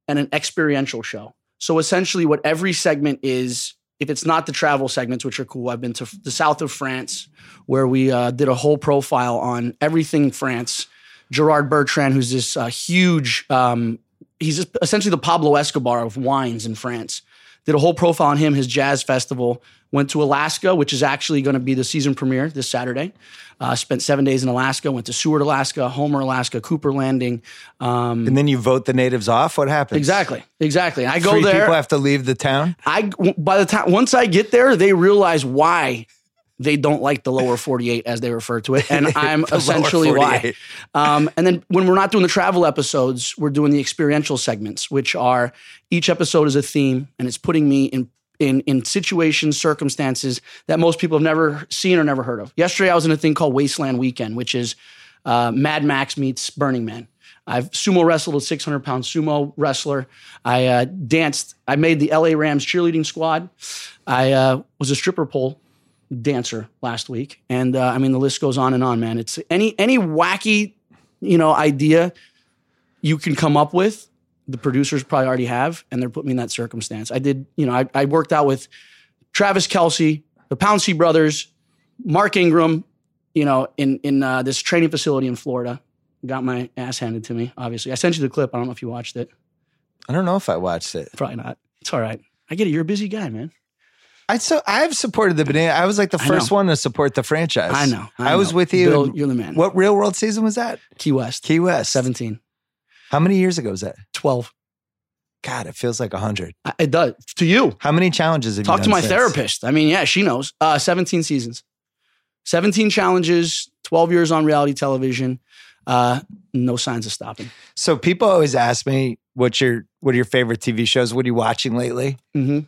and an experiential show. So essentially, what every segment is, if it's not the travel segments, which are cool, I've been to the south of France, where we uh, did a whole profile on everything France. Gerard Bertrand, who's this uh, huge, um, he's essentially the Pablo Escobar of wines in France. Did a whole profile on him, his jazz festival. Went to Alaska, which is actually going to be the season premiere this Saturday. Uh, spent seven days in Alaska. Went to Seward, Alaska, Homer, Alaska, Cooper Landing. Um, And then you vote the natives off. What happens? exactly, exactly. I go Three there. people have to leave the town. I by the time once I get there, they realize why they don't like the lower 48 as they refer to it and i'm essentially why um, and then when we're not doing the travel episodes we're doing the experiential segments which are each episode is a theme and it's putting me in in in situations circumstances that most people have never seen or never heard of yesterday i was in a thing called wasteland weekend which is uh, mad max meets burning man I've sumo wrestled a 600 pound sumo wrestler. I uh, danced. I made the LA Rams cheerleading squad. I uh, was a stripper pole dancer last week, and uh, I mean the list goes on and on, man. It's any any wacky, you know, idea you can come up with. The producers probably already have, and they're putting me in that circumstance. I did, you know, I, I worked out with Travis Kelce, the Pouncey brothers, Mark Ingram, you know, in in uh, this training facility in Florida. Got my ass handed to me. Obviously, I sent you the clip. I don't know if you watched it. I don't know if I watched it. Probably not. It's all right. I get it. You're a busy guy, man. I so I've supported the banana. I was like the first one to support the franchise. I know. I, was know. with you. Bill, you're the man. what real world season was that? Key West. Key West. 17, How many years ago was that? 12. God, it feels like a hundred. It does. To you. How many challenges have Talk you to my since? therapist. I mean, yeah, she knows. Uh, 17 seasons, 17 challenges, 12 years on reality television. Uh, no signs of stopping. So people always ask me, "What's your what are your favorite TV shows? What are you watching lately?" hmm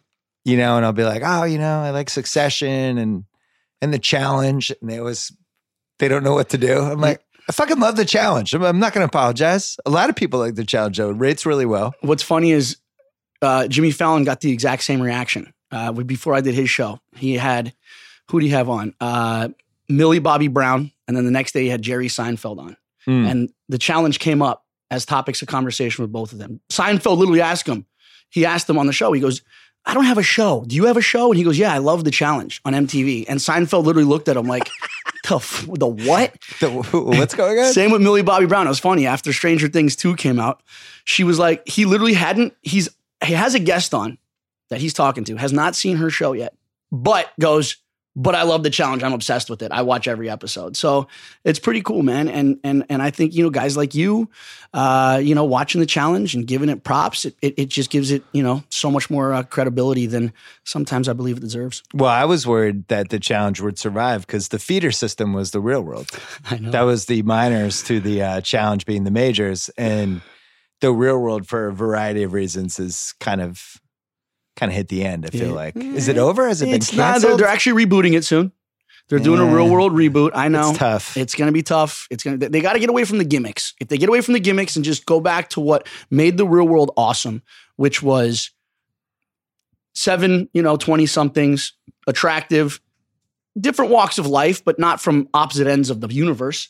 You know, and I'll be like, "Oh, you know, I like Succession and and the Challenge," and they always they don't know what to do. I'm like, I fucking love the Challenge. I'm, I'm not going to apologize. A lot of people like the Challenge. Though. It rates really well. What's funny is uh, Jimmy Fallon got the exact same reaction uh, before I did his show. He had, who do you have on? Uh, Millie Bobby Brown. And then the next day he had Jerry Seinfeld on. Hmm. And the challenge came up as topics of conversation with both of them. Seinfeld literally asked him, he asked them on the show, he goes, I don't have a show. Do you have a show? And he goes, Yeah, I love the challenge on MTV. And Seinfeld literally looked at him like, the, f- the what? The- what's going on? Same with Millie Bobby Brown. It was funny. After Stranger Things 2 came out, she was like, he literally hadn't, he's he has a guest on that he's talking to, has not seen her show yet, but goes, but I love the challenge. I'm obsessed with it. I watch every episode. So it's pretty cool, man. And and and I think, you know, guys like you, uh, you know, watching the challenge and giving it props, it, it, it just gives it, you know, so much more uh, credibility than sometimes I believe it deserves. Well, I was worried that the Challenge would survive because the feeder system was the real world. I know. That was the minors to the uh, challenge being the majors, and the real world, for a variety of reasons, is kind of kind of hit the end. I feel Yeah. like is it over? Has it been it's not, they're, they're actually rebooting it soon. They're doing a real world reboot. I know. It's tough. It's going to be tough. It's going to they got to get away from the gimmicks. If they get away from the gimmicks and just go back to what made the real world awesome, which was seven, you know, 20 somethings, attractive, different walks of life, but not from opposite ends of the universe.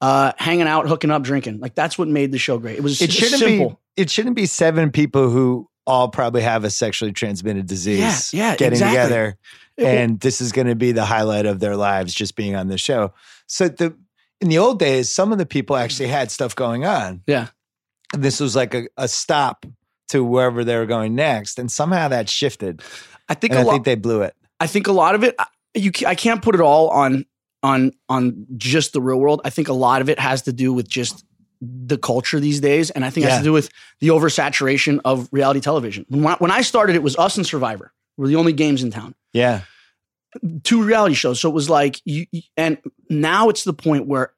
Uh, hanging out, hooking up, drinking. Like that's what made the show great. It was it shouldn't simple. be. It shouldn't be seven people who all probably have a sexually transmitted disease. Yeah, yeah, getting exactly. together, and this is going to be the highlight of their lives, just being on the show. So the in the old days, some of the people actually had stuff going on. Yeah. And this was like a, a stop to wherever they were going next, and somehow that shifted. I think And a I lot. think they blew it. I think a lot of it you I can't put it all on on on just the real world. I think a lot of it has to do with just the culture these days, and I think it has to do with the oversaturation of reality television. When I, when I started, it was us and Survivor were the only games in town. Yeah. two reality shows. So it was like you, you- and now it's the point where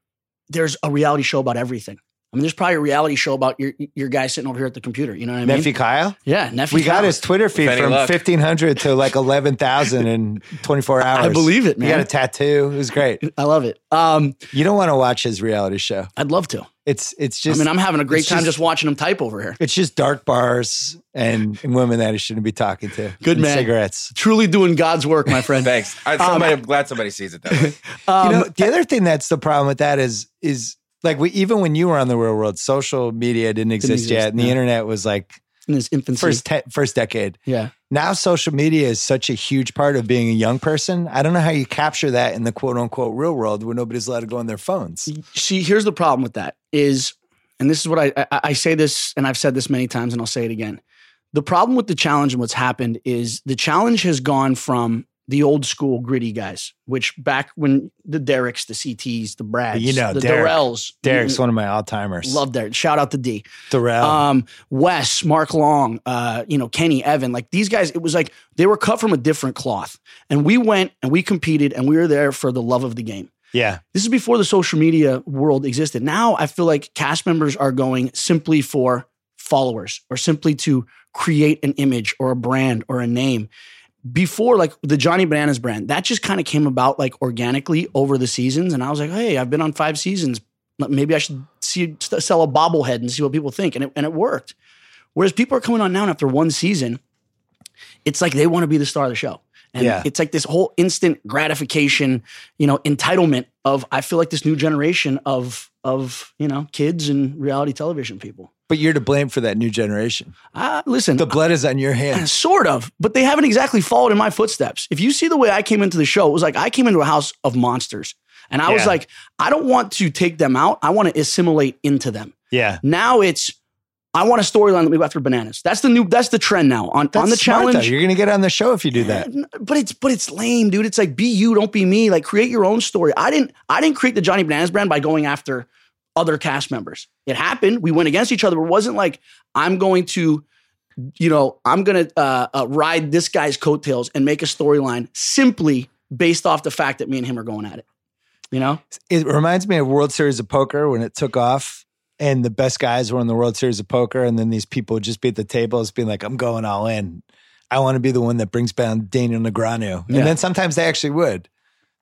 there's a reality show about everything. I mean, there's probably a reality show about your your guy sitting over here at the computer. You know what I mean? Nephew Kyle. yeah, nephew. We got his Twitter feed from luck. 1500 to like 11,000 in 24 hours. I believe it, man. He got a tattoo. It was great. I love it. Um, You don't want to watch his reality show. I'd love to. It's it's just I mean, I'm having a great time just- just, watching him type over here. it's just dark bars and, and women that he shouldn't be talking to. Good man. Cigarettes. Truly doing God's work, my friend. Thanks. I, somebody, I'm glad somebody sees it that way. Um, you know, the other thing that's the problem with that is is like we even when you were on the real world, social media didn't exist, exist, yet, and the internet was like in his infancy. first te- first decade. yeah. Now social media is such a huge part of being a young person. I don't know how you capture that in the quote unquote real world where nobody's allowed to go on their phones. See, here's the problem with that is, and this is what I, I I say this, and I've said this many times, and I'll say it again. The problem with the challenge and what's happened is the challenge has gone from the old school gritty guys, which back when the Derricks, the CTs, the Brads, You know, the Derrick- Darrells, Derrick's one of my all timers. love Derrick. Shout out to D. Darrell. um, Wes, Mark Long, uh, you know, Kenny, Evan, like these guys, it was like they were cut from a different cloth. And we went and we competed and we were there for the love of the game. yeah. This is before the social media world existed. Now I feel like cast members are going simply for followers or simply to create an image or a brand or a name. Before, like the Johnny Bananas brand, that just kind of came about like organically over the seasons. And I was like, hey, I've been on five seasons. Maybe I should see sell a bobblehead and see what people think. And it, and it worked. Whereas people are coming on now and after one season, it's like they want to be the star of the show. And Yeah. it's like this whole instant gratification, you know, entitlement of I feel like this new generation of of, you know, kids and reality television people. But you're to blame for that new generation. Uh, listen, The blood is on your hands. sort of, but they haven't exactly followed in my footsteps. If you see the way I came into the show, it was like I came into a house of monsters. And I was like, I don't want to take them out. I want to assimilate into them. Yeah. Now it's I want a storyline that we go after bananas. That's the new that's the trend now. On That's on the smart, though. challenge. You're going to get on the show if you do that. But it's but it's lame, dude. It's like be you, don't be me. Like create your own story. I didn't I didn't create the Johnny Bananas brand by going after other cast members. It happened. We went against each other. But it wasn't like I'm going to, you know, I'm going to uh, uh, ride this guy's coattails and make a storyline simply based off the fact that me and him are going at it. You know, It reminds me of World Series of Poker when it took off and the best guys were in the World Series of Poker. And then these people would just be at the tables being like, I'm going all in. I want to be the one that brings down Daniel Negreanu. And Yeah. then sometimes they actually would.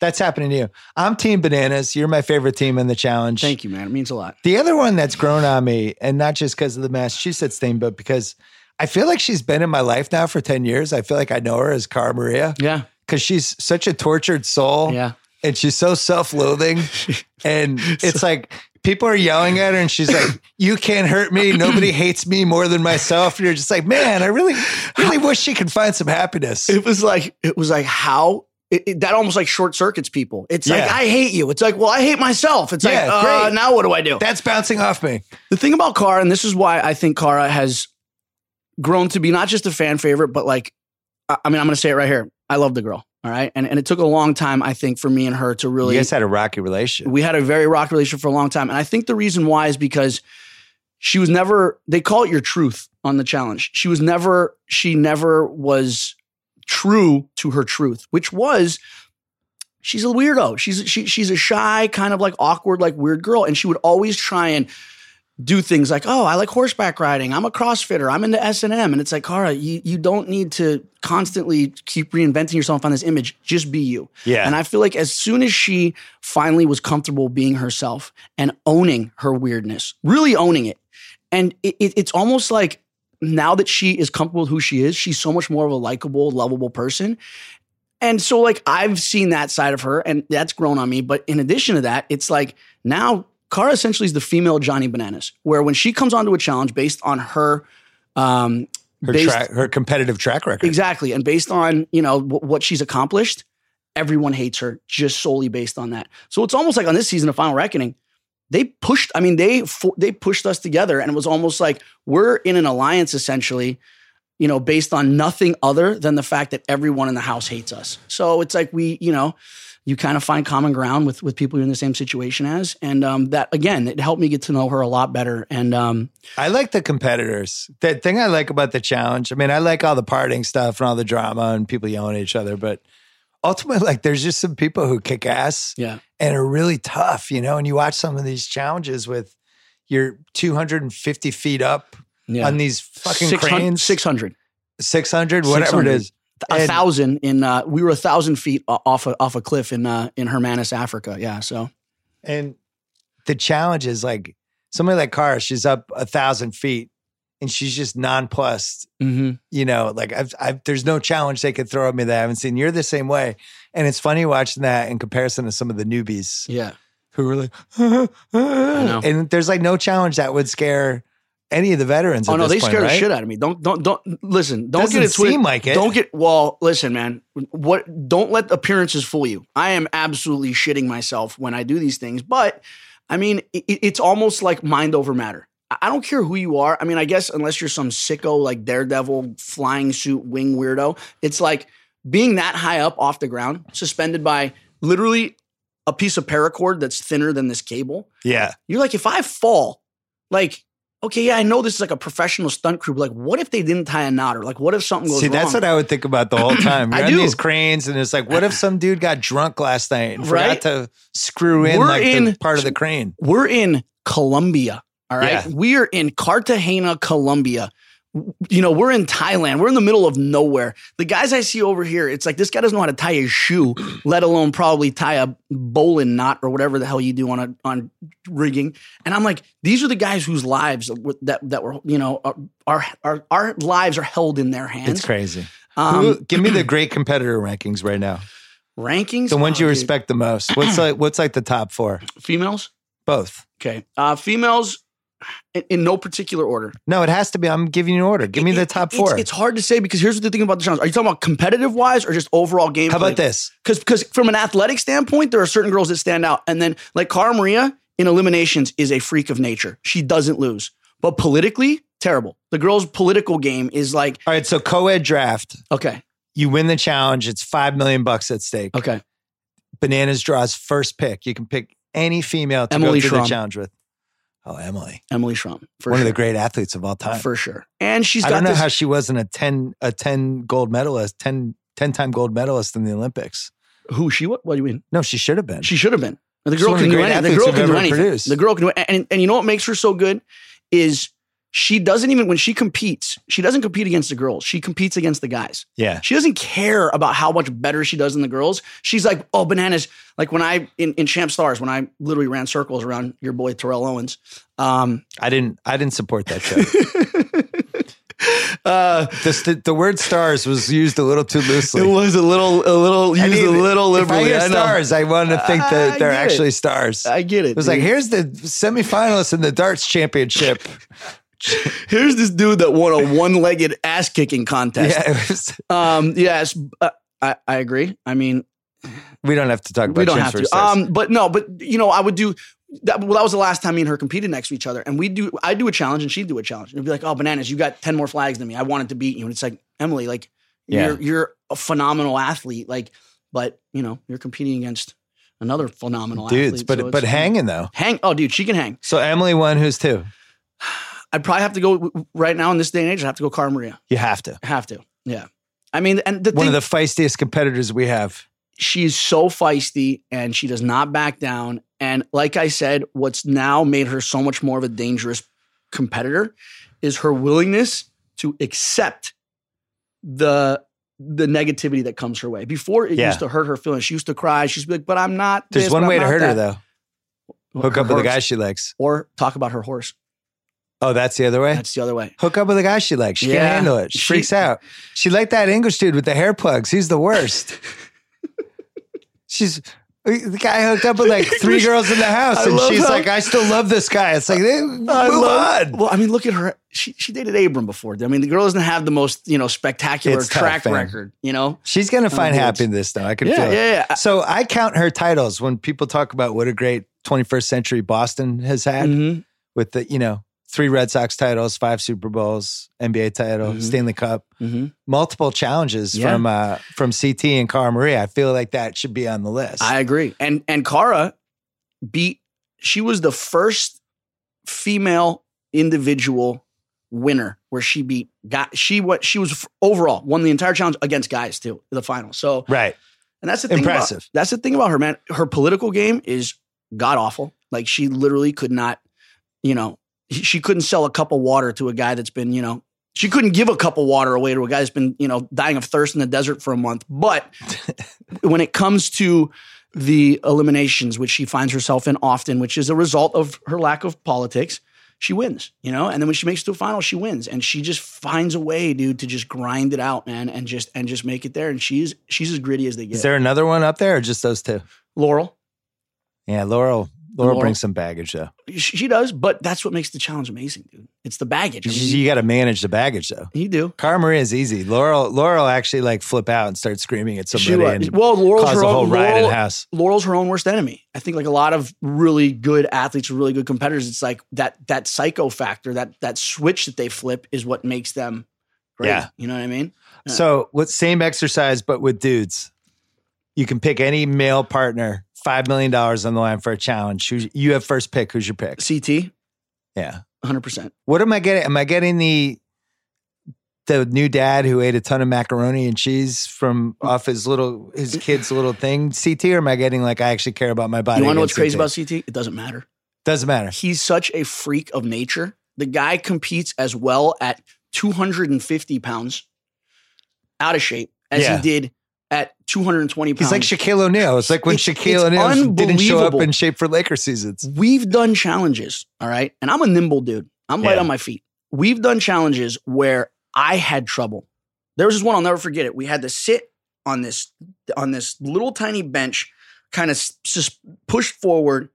That's happening to you. I'm Team Bananas. You're my favorite team in the challenge. thank you, man. It means a lot. The other one that's grown on me, and not just because of the Massachusetts thing, but because I feel like she's been in my life now for 10 years. I feel like I know her as Cara Maria Yeah, because she's such a tortured soul yeah. and she's so self-loathing and it's like people are yelling at her and she's like you can't hurt me nobody hates me more than myself and you're just like man i really really wish she could find some happiness It was like it was like how it, it- that almost like short circuits people. It's like I hate you. It's like well I hate myself. It's Yeah, like uh, now what do I do? that's bouncing off me the thing about Cara, and this is why I think Cara has grown to be not just a fan favorite, but like I I mean I'm going to say it right here. I love the girl. All right, and and it took a long time I think for me and her to really you guys had a rocky relationship we had a very rocky relationship for a long time. And I think the reason why is because she was never, they call it your truth on the challenge. She was never, she never was true to her truth, which was she's a weirdo. She's she, she's a shy, kind of like awkward, like weird girl. And she would always try and do things like, oh, I like horseback riding. I'm a CrossFitter. I'm into S and M. And it's like, Cara, you you don't need to constantly keep reinventing yourself on this image. Just be you. yeah And I feel like as soon as she finally was comfortable being herself and owning her weirdness, really owning it, and it, it- it's almost like now that she is comfortable with who she is, she's so much more of a likable, lovable person. And so, like, I've seen that side of her, and that's grown on me. But in addition to that, it's like now Cara essentially is the female Johnny Bananas, where when she comes onto a challenge based on her, um, her, based- track, her competitive track record Exactly. And based on, you know, w- what she's accomplished, everyone hates her just solely based on that. So it's almost like on this season of Final Reckoning, they pushed, I mean, they they pushed us together and it was almost like we're in an alliance essentially, you know, based on nothing other than the fact that everyone in the house hates us. So it's like we, you know, you kind of find common ground with with people you're in the same situation as, and um, that again, it helped me get to know her a lot better. And um, I like the competitors. The thing I like about the challenge, I mean, I like all the partying stuff and all the drama and people yelling at each other, but ultimately, like, there's just some people who kick ass Yeah. and are really tough, you know. And you watch some of these challenges with you're 250 feet up Yeah. on these fucking 600, cranes, 600. 600, whatever 600. it is. A And- thousand in uh we were a thousand feet off a, off a cliff in uh in Hermanus, Africa. Yeah. So And the challenge is like somebody like Cara, she's up a thousand feet and she's just nonplussed. mm-hmm. You know, like I've, I've, there's no challenge they could throw at me that I haven't seen. You're the same way. And it's funny watching that in comparison to some of the newbies yeah. who were like, and there's like no challenge that would scare any of the veterans. Oh no, this they point, scare right? the shit out of me. Don't don't don't listen. Don't Doesn't get it twisted. seem like it. Don't get well. Listen, man. What? Don't let appearances fool you. I am absolutely shitting myself when I do these things. But I mean, it, it's almost like mind over matter. I I don't care who you are. I mean, I guess unless you're some sicko like Daredevil, flying suit, wing weirdo, it's like being that high up off the ground, suspended by literally a piece of paracord that's thinner than this cable. Yeah. You're like, if I fall, like, okay, yeah, I know this is like a professional stunt crew, but like, what if they didn't tie a knot, or like, what if something goes wrong? See, wrong? that's what I would think about the whole time. I You're on do. these cranes, and it's like, what if some dude got drunk last night and Right? forgot to screw in We're like the in- part of the crane? We're in Colombia. All right. Yeah. We are in Cartagena, Colombia. You know, we're in Thailand. We're in the middle of nowhere. The guys I see over here, it's like this guy doesn't know how to tie his shoe, let alone probably tie a bowline knot or whatever the hell you do on a on rigging. And I'm like, these are the guys whose lives that that were, you know, our our our lives are held in their hands. It's crazy. Um, Who, give me the great competitor rankings right now. rankings. The ones Oh, you dude. respect the most. What's like? What's like the top four? females. Both. Okay. Uh, females in, in no particular order. No, it has to be. I'm giving you an order. Give me It- the top it's- four. It's, hard to say because here's what the thing about the challenge. Are you talking about competitive wise or just overall game? How about this? Because because from an athletic standpoint, there are certain girls that stand out, and then like Cara Maria in eliminations is a freak of nature. She doesn't lose, but politically terrible. The girl's political game is like All right. So co-ed draft. okay, You win the challenge. It's five million bucks at stake. okay, Bananas draws first pick. You can pick any female to Emily go through the challenge with. Oh, Emily, Emily Schramm one sure. of the great athletes of all time. for sure, and she's I don't know this. how she wasn't a 10 a 10 gold medalist, 10 10 time gold medalist in the Olympics. who she? What? What do you mean? No, she should have been. She should have been. The girl one of can do anything. The girl can do anything. The girl can do and and you know what makes her so good is she doesn't even when she competes, she doesn't compete against the girls. She competes against the guys. yeah. She doesn't care about how much better she does than the girls. She's like, oh, bananas. Like when I in, in Champ Stars, when I literally ran circles around your boy Terrell Owens. Um, I didn't I didn't support that show. uh, the, the, word stars was used a little too loosely. it was a little, a little, I used mean, a little If I liberally. hear stars, I want to think I that they're get it. actually stars. I get it. it was like, here's the semifinalists in the darts championship. here's this dude that won a one-legged ass kicking contest. Yeah, was, Um, yes, uh, I, I agree. I mean, we don't have to talk about we don't have to. Um, but no, but you know, I would do that. Well, that was the last time me and her competed next to each other, and we do. I do a challenge, and she'd do a challenge. And it'd be like, "Oh, bananas, you got ten more flags than me. I wanted to beat you." And it's like, Emily, like, Yeah. you're you're a phenomenal athlete, like, but you know, you're competing against another phenomenal dudes, athlete. but so but hanging though. hang. Oh, dude, she can hang. So Emily won. Who's two? I'd probably have to go right now in this day and age. I have to go Cara Maria. You have to. I have to. Yeah. I mean, and the One thing, of the feistiest competitors we have. she's so feisty and she does not back down. And like I said, what's now made her so much more of a dangerous competitor is her willingness to accept the the negativity that comes her way. Before it Yeah. used to hurt her feelings. She used to cry. She's like, "But I'm not." There's this, one way to hurt her though. Hook Her up with a guy she likes. or talk about her horse. Oh, that's the other way. That's the other way. Hook up with a guy she likes. She Yeah. can't handle it. She, She- freaks out. She liked that English dude with the hair plugs. He's the worst. She's the guy hooked up with like three girls in the house, I and she's how- like, "I still love this guy." It's like, eh, move I love- on. Well, I mean, look at her. She she dated Abram before. I mean, the girl doesn't have the most you know spectacular It's track fam. record. You know. She's gonna find happiness though. I can Yeah, feel it. yeah, yeah. So I count her titles when people talk about what a great 21st century Boston has had Mhm. with the you know three Red Sox titles, five Super Bowls, NBA title, Mhm. Stanley Cup, Mhm. multiple challenges Yeah. from uh, from CT and Cara Maria. I feel like that should be on the list. I agree. And and Cara beat. She was the first female individual winner where she beat got she what she was overall won the entire challenge against guys too the final. So right. And that's the thing. Impressive. About, that's the thing about her, man. Her political game is god awful. Like she literally could not, you know, she couldn't sell a cup of water to a guy that's been, you know, she couldn't give a cup of water away to a guy that's been, you know, dying of thirst in the desert for a month. But when it comes to the eliminations, which she finds herself in often, which is a result of her lack of politics, she wins, you know? And then when she makes it to a final, she wins. And she just finds a way, dude, to just grind it out, man, and just and just make it there. And she's she's as gritty as they get. Is there another one up there or just those two? Laurel. Yeah, Laurel. Laurel, Laurel. brings some baggage though. She, she does, but that's what makes the challenge amazing, dude. It's the baggage. I mean, You, got to manage the baggage though. you do. Cara Maria is easy. Laurel, Laurel actually like flip out and start screaming at somebody and Well, Laurel's cause her a whole own, riot in Laurel, the house. Laurel's her own worst enemy. I think like a lot of really good athletes or really good competitors, it's like that that psycho factor, that that switch that they flip is what makes them great. Yeah. You know what I mean? Yeah. So, with same exercise but with dudes? You can pick any male partner. Five million dollars on the line for a challenge. Who's, you have first pick. Who's your pick? CT, Yeah. 100%. What am I getting? Am I getting the the new dad who ate a ton of macaroni and cheese from oh. off his little his kid's little thing CT, or am I getting like I actually care about my body? You want to know what's against crazy about CT? It doesn't matter. Doesn't matter. He's such a freak of nature. The guy competes as well at 250 pounds out of shape as Yeah. he did at 220 pounds. He's like Shaquille O'Neal. It's like when It's- Shaquille O'Neal didn't show up in shape for Laker seasons. We've done challenges, all right? And I'm a nimble dude. I'm light on my feet. We've done challenges where I had trouble. There was this one I'll never forget it. We had to sit on this on this little tiny bench, kind of just pushed forward.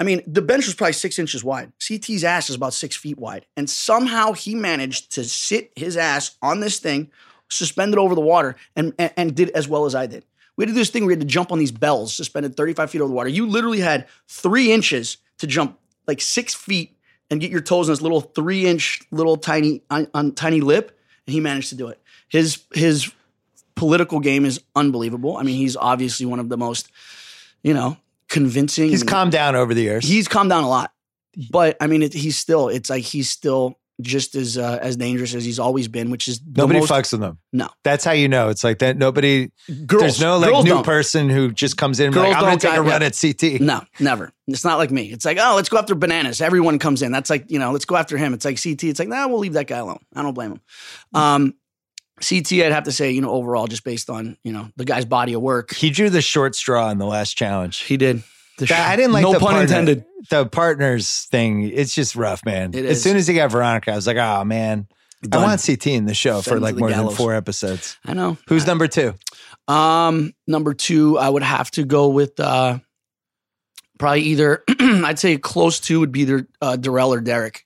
I mean, the bench was probably six inches wide. CT's ass is about six feet wide, and somehow he managed to sit his ass on this thing, suspended over the water, and and, and did as well as I did. We had to do this thing. where We had to jump on these bells, suspended 35 feet over the water. You literally had three inches to jump like six feet and get your toes in this little three inch, little tiny, on, on tiny lip, and he managed to do it. His his political game is unbelievable. I mean, he's obviously one of the most, you know, convincing. He's calmed down over the years. He's calmed down a lot, but I mean, it, he's still. It's like he's still just as uh, as dangerous as he's always been, which is Nobody most, fucks with him. No. That's how you know. It's like that. Nobody. girls. there's no like new don't. person who just comes in. and Girls like, I'm gonna take a run at CT. No, never. It's not like me. It's like, oh, let's go after bananas. Everyone comes in. That's like, you know, let's go after him. It's like CT. It's like, nah, we'll leave that guy alone. I don't blame him. Um, CT, I'd have to say, you know, overall, just based on, you know, the guy's body of work. He drew the short straw in the last challenge. He did. The sh- I didn't like no the pun partner- intended. The partners thing. It's just rough, man. It As is. soon as he got Veronica, I was like, oh man, Done. I want CT in the show Send for like to the more than four episodes. I know. Who's number two? Um, number two, I would have to go with uh, probably either. I'd say close to would be either uh, Darrell or Derrick.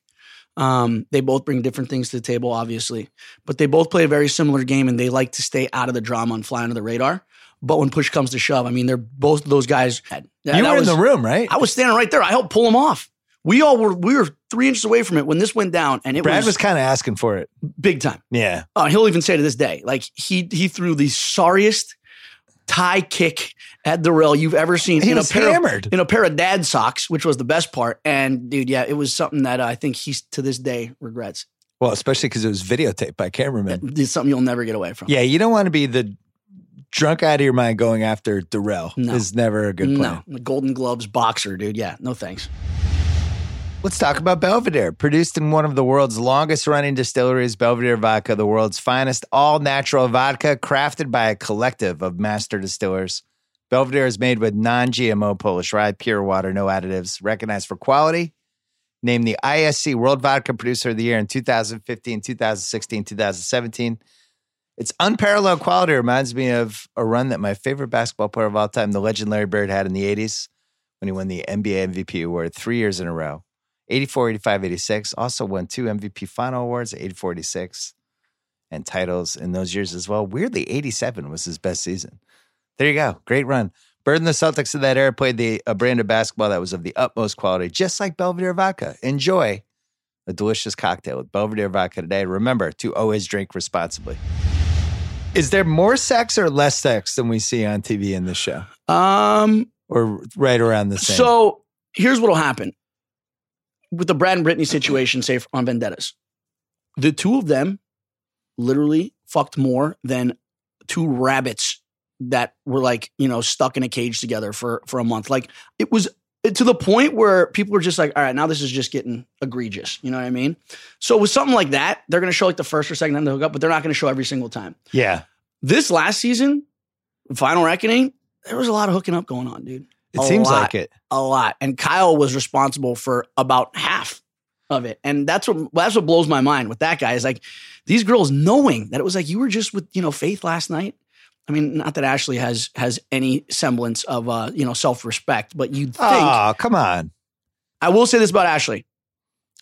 Um, they both bring different things to the table, obviously, but they both play a very similar game, and they like to stay out of the drama and fly under the radar. But when push comes to shove, I mean, they're both those guys. That, you were was, in the room, right? I was standing right there. I helped pull them off. We all were. We were three inches away from it when this went down, and it Brad was, was kind of asking for it. big time. Yeah. Oh, and he'll even say to this day, like he he threw the sorriest tie kick at the rail you've ever seen He in was a pair hammered. of, in a pair of dad socks, which was the best part. And dude, yeah, it was something that uh, I think he's to this day regrets. Well, especially because it was videotaped by cameramen. It's something you'll never get away from. Yeah, you don't want to be the drunk out of your mind going after Darrell. No. Is never a good plan. no, the Golden Gloves boxer, dude. Yeah, no thanks. Let's talk about Belvedere. Produced in one of the world's longest running distilleries, Belvedere Vodka, the world's finest all natural vodka, crafted by a collective of master distillers. Belvedere is made with non GMO Polish rye, pure water, no additives, recognized for quality. Named the ISC World Vodka Producer of the Year in 2015, 2016, 2017. Its unparalleled quality reminds me of a run that my favorite basketball player of all time, the legend Larry Bird, had in the 80s when he won the NBA MVP award three years in a row. 84, 85, 86. Also won two MVP final awards, 84, 86, and titles in those years as well. Weirdly, 87 was his best season. There you go. Great run. Bird and the Celtics of that era played the, a brand of basketball that was of the utmost quality, just like Belvedere vodka. Enjoy a delicious cocktail with Belvedere vodka today. Remember to always drink responsibly. Is there more sex or less sex than we see on TV in this show? Um, Or right around the same? So here's what'll happen with the Brad and Brittany situation, say on Vendettas. The two of them literally fucked more than two rabbits that were like you know stuck in a cage together for for a month. Like it was to the point where people were just like, all right, now this is just getting egregious. You know what I mean? So with something like that, they're going to show like the first or second time they hook up, but they're not going to show every single time. Yeah. This last season, Final Reckoning, there was a lot of hooking up going on, dude. It A seems lot. like it. A lot, and Kyle was responsible for about half of it, and that's what that's what blows my mind with that guy is like these girls knowing that it was like you were just with you know Faith last night. I mean, not that Ashley has has any semblance of uh, you know self respect, but you'd think. Oh, come on. I will say this about Ashley: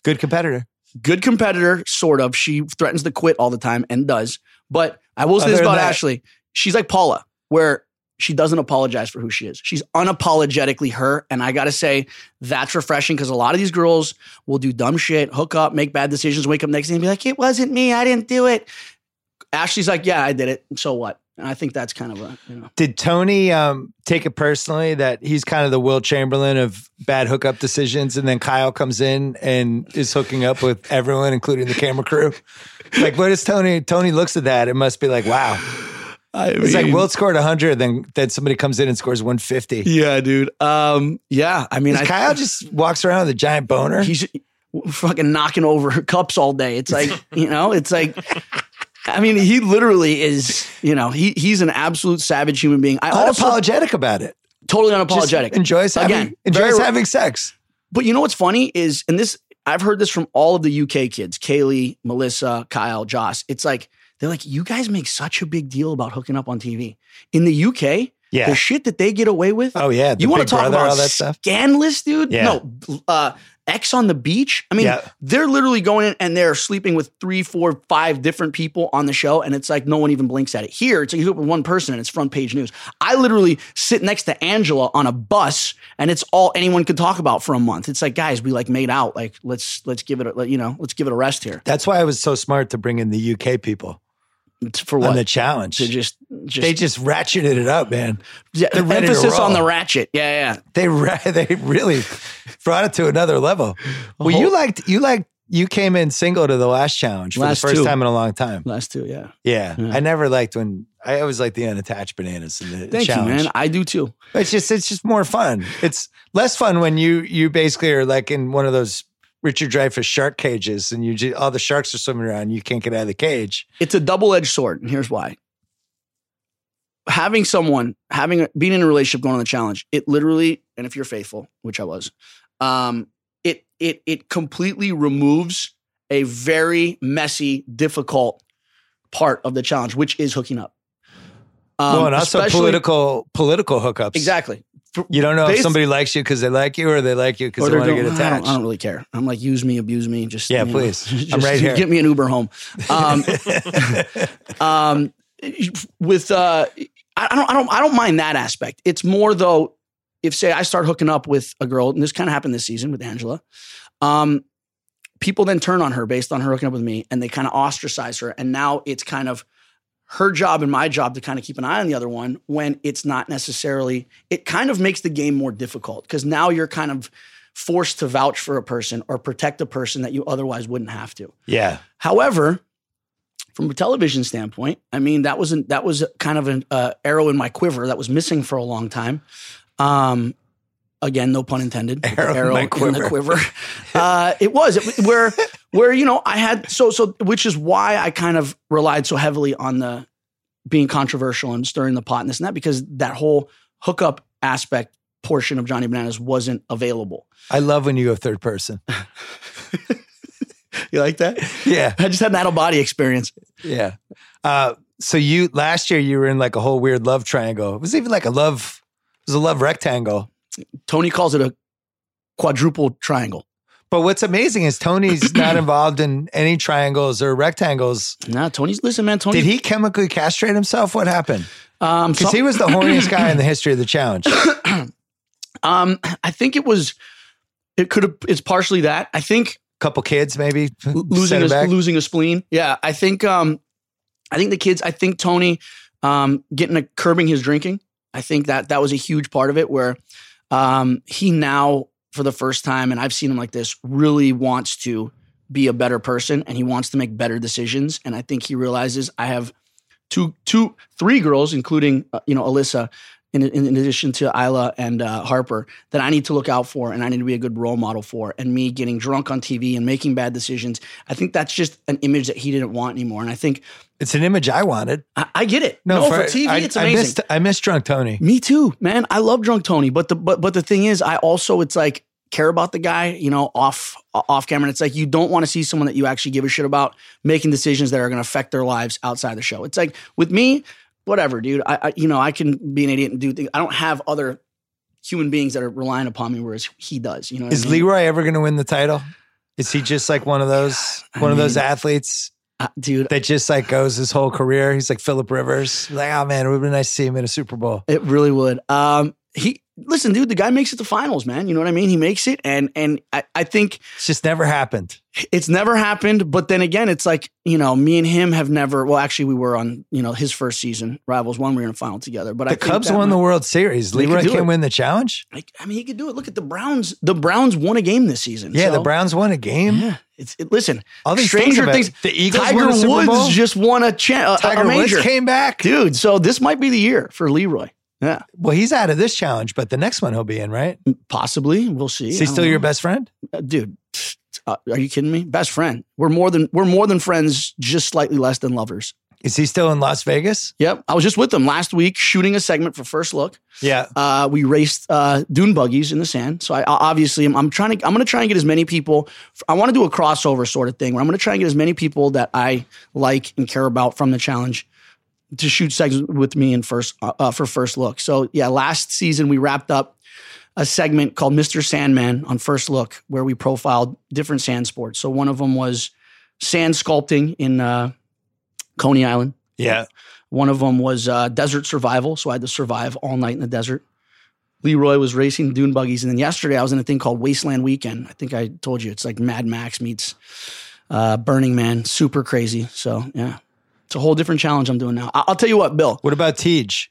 Good competitor. good competitor, sort of. She threatens to quit all the time and does. But I will say Other this about that- Ashley: she's like Paula, where she doesn't apologize for who she is. She's unapologetically her, and I gotta say that's refreshing because a lot of these girls will do dumb shit, hook up, make bad decisions, wake up next day and be like, "It wasn't me, I didn't do it." Ashley's like, "Yeah, I did it. So what?" And I think that's kind of a you know. Did Tony um, take it personally that he's kind of the Wilt Chamberlain of bad hookup decisions, and then Kyle comes in and is hooking up with everyone, including the camera crew? Like, what is Tony? Tony looks at that. It must be like, wow. I It's like Wilt scored 100, then then somebody comes in and scores 150. yeah, dude. Um, yeah. I mean, I, Kyle just walks around with a giant boner. he's fucking knocking over cups all day. It's like, you know, it's like, I mean, he literally is, you know, he he's an absolute savage human being. I also Unapologetic about it. totally Just unapologetic. enjoys having, Again, enjoys very- having sex. But you know what's funny is, and this I've heard this from all of the UK kids, Kaylee, Melissa, Kyle, Joss. It's like they're like, you guys make such a big deal about hooking up on TV. In the UK, Yeah. the shit that they get away with. Oh yeah. The you want to talk Brother, about all that stuff. scandalous, dude? Yeah. No, uh, Ex on the Beach. I mean, Yeah. they're literally going in and they're sleeping with three, four, five different people on the show, and it's like no one even blinks at it. Here, it's like you hook with one person and it's front page news. I literally sit next to Angela on a bus, and it's all anyone could talk about for a month. It's like, guys, we like made out. Like, let's let's give it, a, you know, let's give it a rest here. That's why I was so smart to bring in the UK people For on what? the challenge. to just, just, they just ratcheted it up, man. yeah, to emphasis on the ratchet. Yeah, yeah. They ra- they really brought it to another level. Well, you liked you liked you came in single to the last challenge for Last the first two. time in a long time. Last two, yeah. Yeah. Yeah. I never liked when I always liked the unattached bananas in the Thank challenge. you, man. I do too. It's just it's just more fun. It's less fun when you you basically are like in one of those Richard Dreyfuss shark cages and you just, all the sharks are swimming around. You can't get out of the cage. it's a double-edged sword and here's why having someone having a, being in a relationship going on the challenge it literally and if you're faithful which i was um it it it completely removes a very messy difficult part of the challenge which is hooking up um, well, and also especially- political political hookups. exactly You don't know if somebody likes you because they like you or they like you because they want to get I don't, attached. I don't really care. I'm like, use me, abuse me. Just Yeah, you know, please. just I'm right here. Get me an Uber home. Um, um, with uh, I I don't, I don't, I don't mind that aspect. It's more though, if say I start hooking up with a girl, and this kind of happened this season with Angela, um, people then turn on her based on her hooking up with me, and they kind of ostracize her, and now it's kind of her job and my job to kind of keep an eye on the other one when it's not necessarily. It kind of makes the game more difficult because now you're kind of forced to vouch for a person or protect a person that you otherwise wouldn't have to. yeah. However, from a television standpoint, I mean that wasn't that was kind of an uh, arrow in my quiver that was missing for a long time. Um, again, no pun intended. the Arrow in in the quiver. quiver. uh, it was it, where where you know I had so so which is why I kind of relied so heavily on the being controversial and stirring the pot and this and that because that whole hookup aspect portion of Johnny Bananas wasn't available. I love when you go third person. You like that? Yeah. I just had an out of body experience. Yeah. Uh, so you last year you were in like a whole weird love triangle. It was even like a love. It was a love rectangle. Tony calls it a quadruple triangle. But what's amazing is Tony's not involved in any triangles or rectangles. Nah, Tony's listen, man. Tony, Did he chemically castrate himself? What happened? Um, Because so- he was the horniest guy in the history of the challenge. um, I think it was. It could have. It's partially that. I think a Couple kids, maybe losing a, losing a spleen. Yeah, I think. Um, I think the kids. I think Tony, um, getting a curbing his drinking. I think that that was a huge part of it. Where, um, he now for the first time, and I've seen him like this, really wants to be a better person and he wants to make better decisions. And I think he realizes I have two, two, three girls, including uh, you know Alyssa, in, in, in addition to Isla and uh, Harper, that I need to look out for and I need to be a good role model for. And me getting drunk on TV and making bad decisions, I think that's just an image that he didn't want anymore. And I think It's an image I wanted. I, I get it. No, for, TV, I, it's I amazing. missed, I missed Drunk Tony. Me too, man. I love drunk Tony, but the but but the thing is, I also it's like care about the guy, you know, off off camera. And it's like you don't want to see someone that you actually give a shit about making decisions that are going to affect their lives outside the show. It's like with me, whatever, dude. I, I you know I can be an idiot and do things. I don't have other human beings that are relying upon me, whereas he does. You know, is I mean? Leroy ever going to win the title? Is he just like one of those one of those athletes Uh, dude? that just like goes his whole career? He's like Philip Rivers. Like, oh man, it would be nice to see him in a Super Bowl. It really would. Um, he listen, dude. The guy makes it to finals, man. You know what I mean? He makes it, and and I, I think It's just never happened. it's never happened. But then again, it's like you know, me and him have never. Well, actually, we were on you know his first season, Rivals One. We were in a final together. But I The think Cubs won the World Series. Leroy can it. win the challenge. Like, I mean, he could do it. Look at the Browns. The Browns won a game this season. Yeah, the Browns won a game. Yeah, it's it, listen. All these stranger about- things. The Eagles Tiger won a Super Woods Bowl. just won a, cha- a, Tiger a major, Woods came back. dude. So this might be the year for Leroy. Yeah, Well, he's out of this challenge, but the next one he'll be in, right? possibly. We'll see. Is he still your best friend? Uh, dude? Uh, are you kidding me? Best friend. We're more than we're more than friends. Just slightly less than lovers. Is he still in Las Vegas? Yep. I was just with them last week shooting a segment for First Look. Yeah. Uh, we raced uh, dune buggies in the sand. So I obviously I'm, I'm trying to I'm going to try and get as many people. I want to do a crossover sort of thing where I'm going to try and get as many people that I like and care about from the challenge to shoot segments with me in first uh, uh, for First Look. So yeah, last season we wrapped up a segment called Mr. Sandman on First Look where we profiled different sand sports. So one of them was sand sculpting in uh, Coney Island. Yeah. One of them was uh, desert survival, so I had to survive all night in the desert. Leroy was racing dune buggies, and then yesterday I was in a thing called Wasteland Weekend. I think I told you it's like Mad Max meets uh, Burning Man, super crazy. So yeah, it's a whole different challenge I'm doing now. I- I'll tell you what, Bill. What about TJ?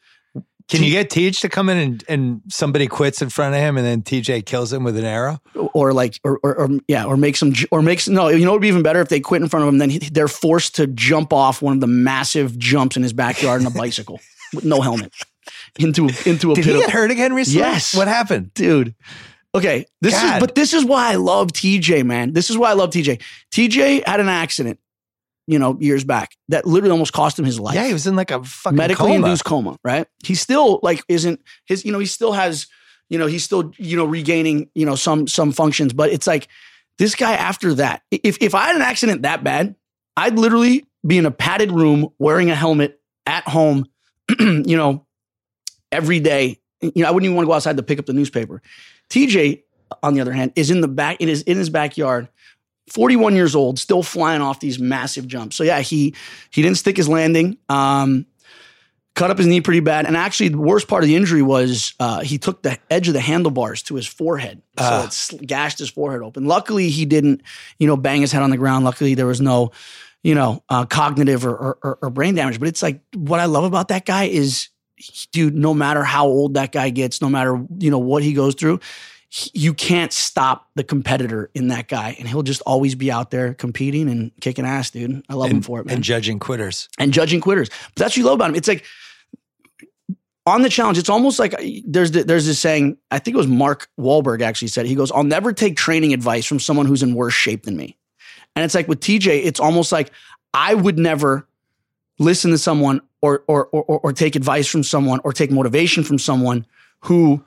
Can you get TJ to come in and, and somebody quits in front of him and then TJ kills him with an arrow? or like or, or, or yeah or make some or makes no you know what would be even better if they quit in front of him then he- they're forced to jump off one of the massive jumps in his backyard on a bicycle with no helmet into into a Did pit he of- get hurt again recently? Yes. What happened? dude okay this God. is but this is why I love TJ man this is why I love TJ TJ had an accident you know years back that literally almost cost him his life Yeah, he was in like a fucking medically coma. induced coma, right? He still like isn't his, you know, he still has, you know, he's still, you know, regaining, you know, some some functions, but it's like this guy after that. If if I had an accident that bad, I'd literally be in a padded room wearing a helmet at home, you know, every day. You know, I wouldn't even want to go outside to pick up the newspaper. TJ, on the other hand, is in the back, it is in his backyard 41 years old, still flying off these massive jumps. So yeah, he he didn't stick his landing. Um, cut up his knee pretty bad, and actually the worst part of the injury was uh, he took the edge of the handlebars to his forehead, so Ah. it gashed his forehead open. Luckily, he didn't, you know, bang his head on the ground. Luckily, there was no, you know, uh, cognitive or, or, or- brain damage. But it's like what I love about that guy is, dude. No matter how old that guy gets, no matter you know what he goes through, you can't stop the competitor in that guy, and he'll just always be out there competing and kicking ass, dude. I love him for it, man and judging quitters. and judging quitters. But that's what you love about him. It's like on the challenge, it's almost like uh, there's the, there's this saying. I think it was Mark Wahlberg actually said. He goes, "I'll never take training advice from someone who's in worse shape than me." And it's like with TJ, it's almost like I would never listen to someone or or or, or take advice from someone or take motivation from someone who,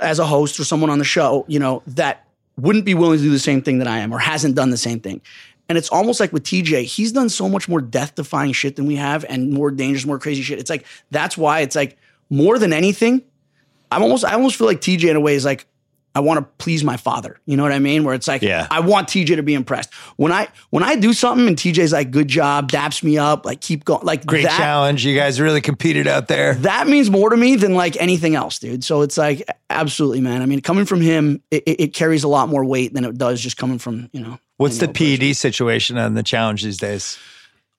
as- a host or someone on the show, you know, that wouldn't be willing to do the same thing that I am or hasn't done the same thing. And it's almost like with TJ, he's done so much more death defying shit than we have and more dangerous, more crazy shit. It's like, that's why it's like more than anything, I'm almost, I almost feel like TJ in a way is like, I want to please my father. You know what I mean? Where it's like, Yeah. I want TJ to be impressed. When I, when I do something and TJ's like, good job, daps me up, like keep going, like Great that, challenge. You guys really competed out there. that means more to me than like anything else, dude. So it's like, absolutely, man. I mean, coming from him, it, it carries a lot more weight than it does just coming from, you know. What's the. PED situation on the challenge these days?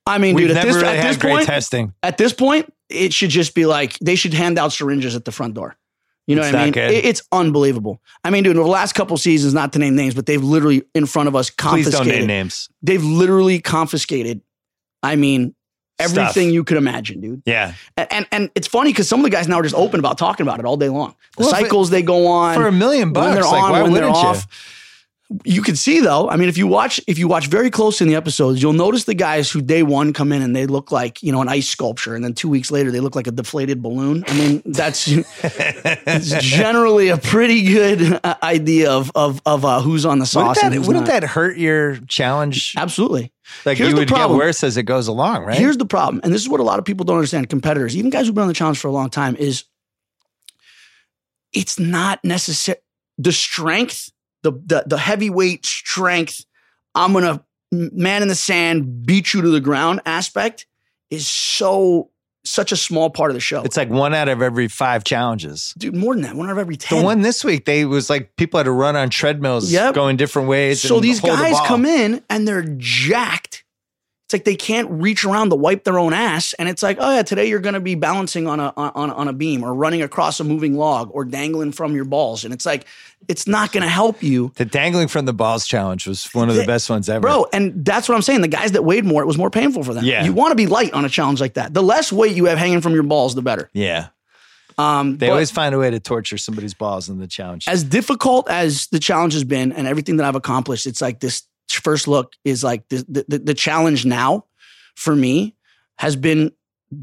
I mean, We've dude, at this, really at had this great point, testing. at this point, it should just be like they should hand out syringes at the front door. You know It's what I mean? It- it's unbelievable. I mean, dude, over the last couple seasons, not to name names, but they've literally in front of us confiscated. Please don't name names. They've literally confiscated. I mean, everything Stuff. you could imagine, dude. Yeah. And and, and it's funny because some of the guys now are just open about talking about it all day long. The Well, if it- cycles they go on For a million bucks, when they're like on, why when they're wouldn't you? You can see though. I mean, if you watch if you watch very close in the episodes, you'll notice the guys who day one come in and they look like you know an ice sculpture, and then two weeks later they look like a deflated balloon. I mean, that's it's generally a pretty good uh, idea of of of uh, who's on the sauce. Wouldn't and that, wouldn't that hurt your challenge? absolutely? Like Here's you the would get worse as it goes along, right? Here's the problem, and this is what a lot of people don't understand. Competitors, even guys who've been on the challenge for a long time, is it's not necessary. The strength, the, the the heavyweight strength, I'm gonna man in the sand, beat you to the ground aspect is so such a small part of the show. it's like one out of every five challenges. dude, more than that, one out of every 10. The one this week, they was like people had to run on treadmills, Yep. going different ways. so these hold the guys come in and they're jacked. It's like they can't reach around to wipe their own ass, and it's like, oh yeah, today you're going to be balancing on a on, on a beam or running across a moving log or dangling from your balls, and it's like it's not going to help you, The dangling from the balls challenge was one of the The- best ones ever. bro. And that's what I'm saying. The guys that weighed more, it was more painful for them. Yeah. you want to be light on a challenge like that. The less weight you have hanging from your balls, the better. Yeah. Um, They always find a way to torture somebody's balls in the challenge. as difficult as the challenge has been and everything that I've accomplished, it's like this first look is like the, the, the, challenge now for me has been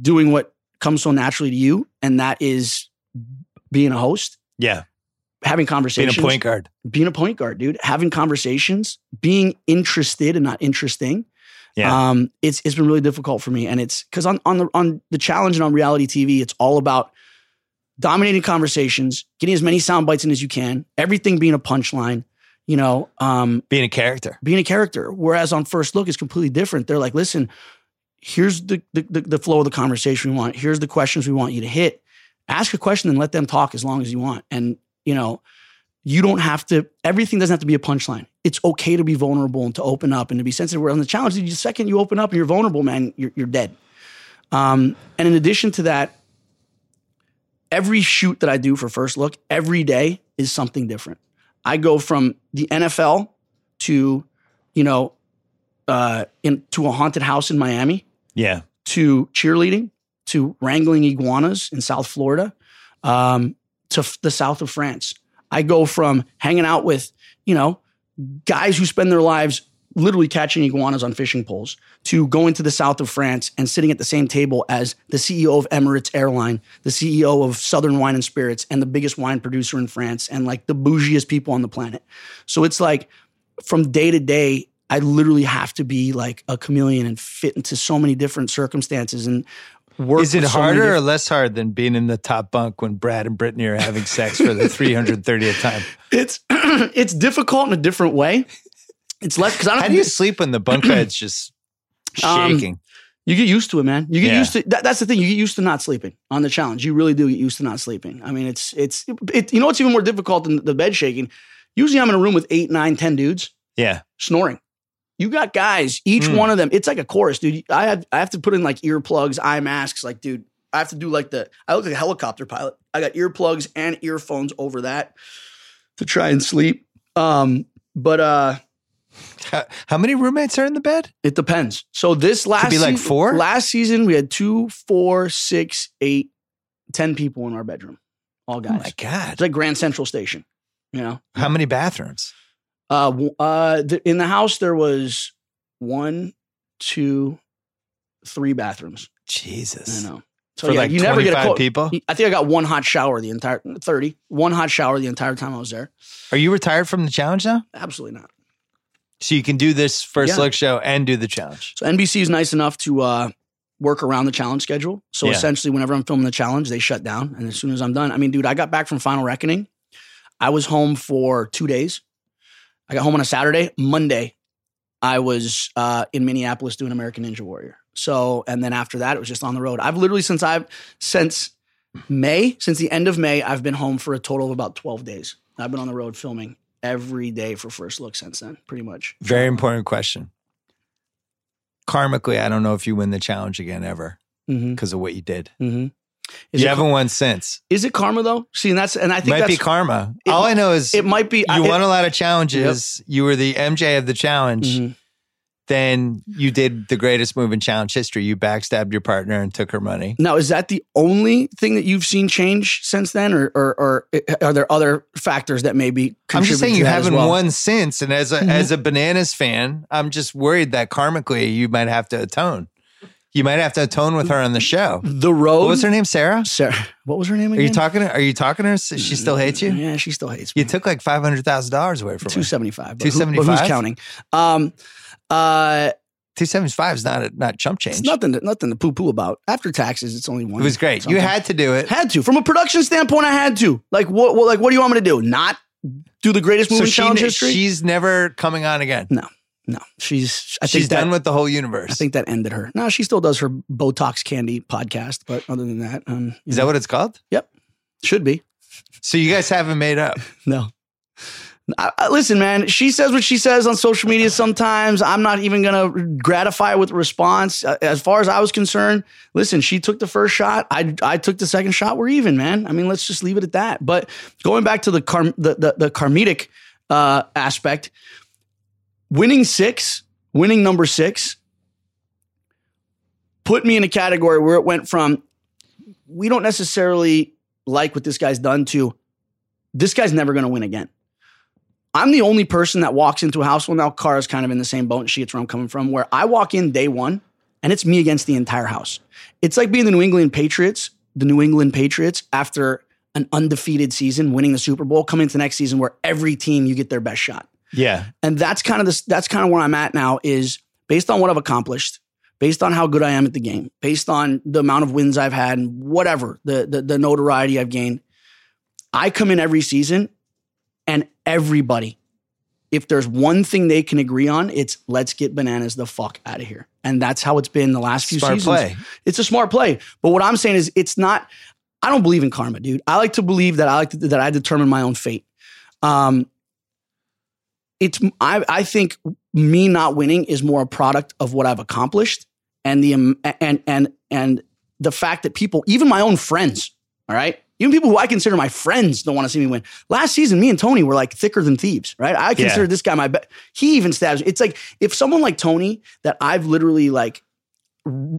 doing what comes so naturally to you. And that is being a host, yeah. having conversations. Being a point guard. being a point guard, dude, having conversations, being interested and not interesting. Yeah. Um, it's it's been really difficult for me, and it's because on on the on the challenge and on reality TV, it's all about dominating conversations, getting as many sound bites in as you can, everything being a punchline. You know, um, Being a character. being a character. Whereas on first look, it's completely different. They're like, listen, here's the the, the flow of the conversation we want. Here's the questions we want you to hit. Ask a question and let them talk as long as you want. And you know, you don't have to. Everything doesn't have to be a punchline. It's okay to be vulnerable and to open up and to be sensitive. Where on the challenge, the second you open up and you're vulnerable, man, you're you're dead. Um, and in addition to that, every shoot that I do for first look every day is something different. I go from the NFL to, you know, uh, in to a haunted house in Miami Yeah. to cheerleading to wrangling iguanas in South Florida um, to f- the south of France. I go from hanging out with, you know, guys who spend their lives literally catching iguanas on fishing poles to going to the south of France and sitting at the same table as the CEO of Emirates Airline, the CEO of Southern Wine and Spirits, and the biggest wine producer in France, and like the bougiest people on the planet. So it's like from day to day, I literally have to be like a chameleon and fit into so many different circumstances and work. Is it so harder or less hard than being in the top bunk when Brad and Brittany are having sex for the 330th time? It's it's difficult in a different way. It's less because I don't. How do you sleep when the bunk bed's just Um, shaking? You get used to it, man. You get Yeah. used to that, that's the thing. You get used to not sleeping on the challenge. You really do get used to not sleeping. I mean, it's it's it, you know what's even more difficult than the bed shaking. Usually, I'm in a room with eight, nine, ten dudes yeah. snoring. You got guys, each Hmm. one of them. It's like a chorus, dude. I have I have to put in like earplugs, eye masks. Like, dude, I have to do like the. I look like a helicopter pilot. I got earplugs and earphones over that to try and sleep. Um, but uh, How, how many roommates are in the bed? It depends. So this last be like season- four? Last season we had two, four, six, eight, ten people in our bedroom, all guys. Oh my God. it's like Grand Central Station. You know, How many bathrooms? uh, uh, th- in the house there was one, two, three bathrooms. Jesus. I know. So For yeah, like you never get a 25 cold. people? I think I got one hot shower the entire 30, one hot shower the entire time I was there. Are you retired from the challenge now? Absolutely not. So you can do this first Yeah. look show and do the challenge. So NBC is nice enough to uh, work around the challenge schedule. So Yeah. essentially, whenever I'm filming the challenge, they shut down. And as soon as I'm done, I mean, dude, I got back from Final Reckoning. I was home for two days. I got home on a Saturday. Monday, I was uh, in Minneapolis doing American Ninja Warrior. So, and then after that, it was just on the road. I've literally since I've since May, since the end of May, I've been home for a total of about 12 days. I've been on the road filming every day for First Look since then, pretty much. Very important question. Karmically, I don't know if you win the challenge again ever Mm-hmm. because of what you did. Mm-hmm. you haven't won since. Is it karma though? See, and that's and I think Might that's be karma. it- All I know is it might be. you I- won a lot of challenges. You were the MJ of the challenge. Mhm. Then you did the greatest move in challenge history. You backstabbed your partner and took her money. Now, is that the only thing that you've seen change since then, or or, or are there other factors that maybe? I'm just saying you haven't well? won since, and as a Mhm. as a bananas fan, I'm just worried that karmically you might have to atone. You might have to atone with her on the show. The road. What was her name? Sarah. Sarah. What was her name Are you talking? To, are you talking to her? She still hates you. Yeah, she still hates me. You took like five hundred thousand dollars away from her. Two seventy five. Two 275? Who's counting? Um, uh, Two seventy five is not a, not chump change. it's nothing. To, nothing to poo poo about. After taxes, it's only one. it was great. You had to do it. had to from a production standpoint. I had to. Like what? what like what do you want me to do? Not do the greatest movie So in she, challenge history? she's never coming on again. no, no. She's. I think She's that, done with the whole universe. I think that ended her. No, she still does her Botox Candy podcast, but other than that, um, is that what it's called? Yep, should be? So you guys haven't made up. No. I, I- listen, man. She says what she says on social media. Sometimes I'm not even gonna gratify with response. Uh, As far as I was concerned, listen. She took the first shot. I I took the second shot. We're even, man. I mean, let's just leave it at that. But going back to the car, the the, the uh, aspect, winning six, winning number six, put me in a category where it went from we don't necessarily like what this guy's done to this guy's never going to win again. I'm the only person that walks into a house. Well, now Cara's kind of in the same boat and she gets where I'm coming from, where I walk in day one and it's me against the entire house. It's like being the New England Patriots, the New England Patriots after an undefeated season, winning the Super Bowl, coming into the next season where every team you get their best shot Yeah. and that's kind of this that's kind of where i'm at now is based on what i've accomplished based on how good i am at the game based on the amount of wins i've had and whatever the the, the notoriety i've gained i come in every season and everybody if there's one thing they can agree on it's let's get bananas the fuck out of here and that's how it's been the last few Smart seasons play. it's a smart play. But what I'm saying is, it's not. I don't believe in karma, dude. I like to believe that I like to, that I determine my own fate. Um, it's I I think me not winning is more a product of what I've accomplished and the and and and the fact that people, even my own friends, all right, even people who I consider my friends, don't want to see me win. Last season, me and Tony were like thicker than thieves, right? I consider this guy my best. He even stabs. It's like if someone like Tony that I've literally like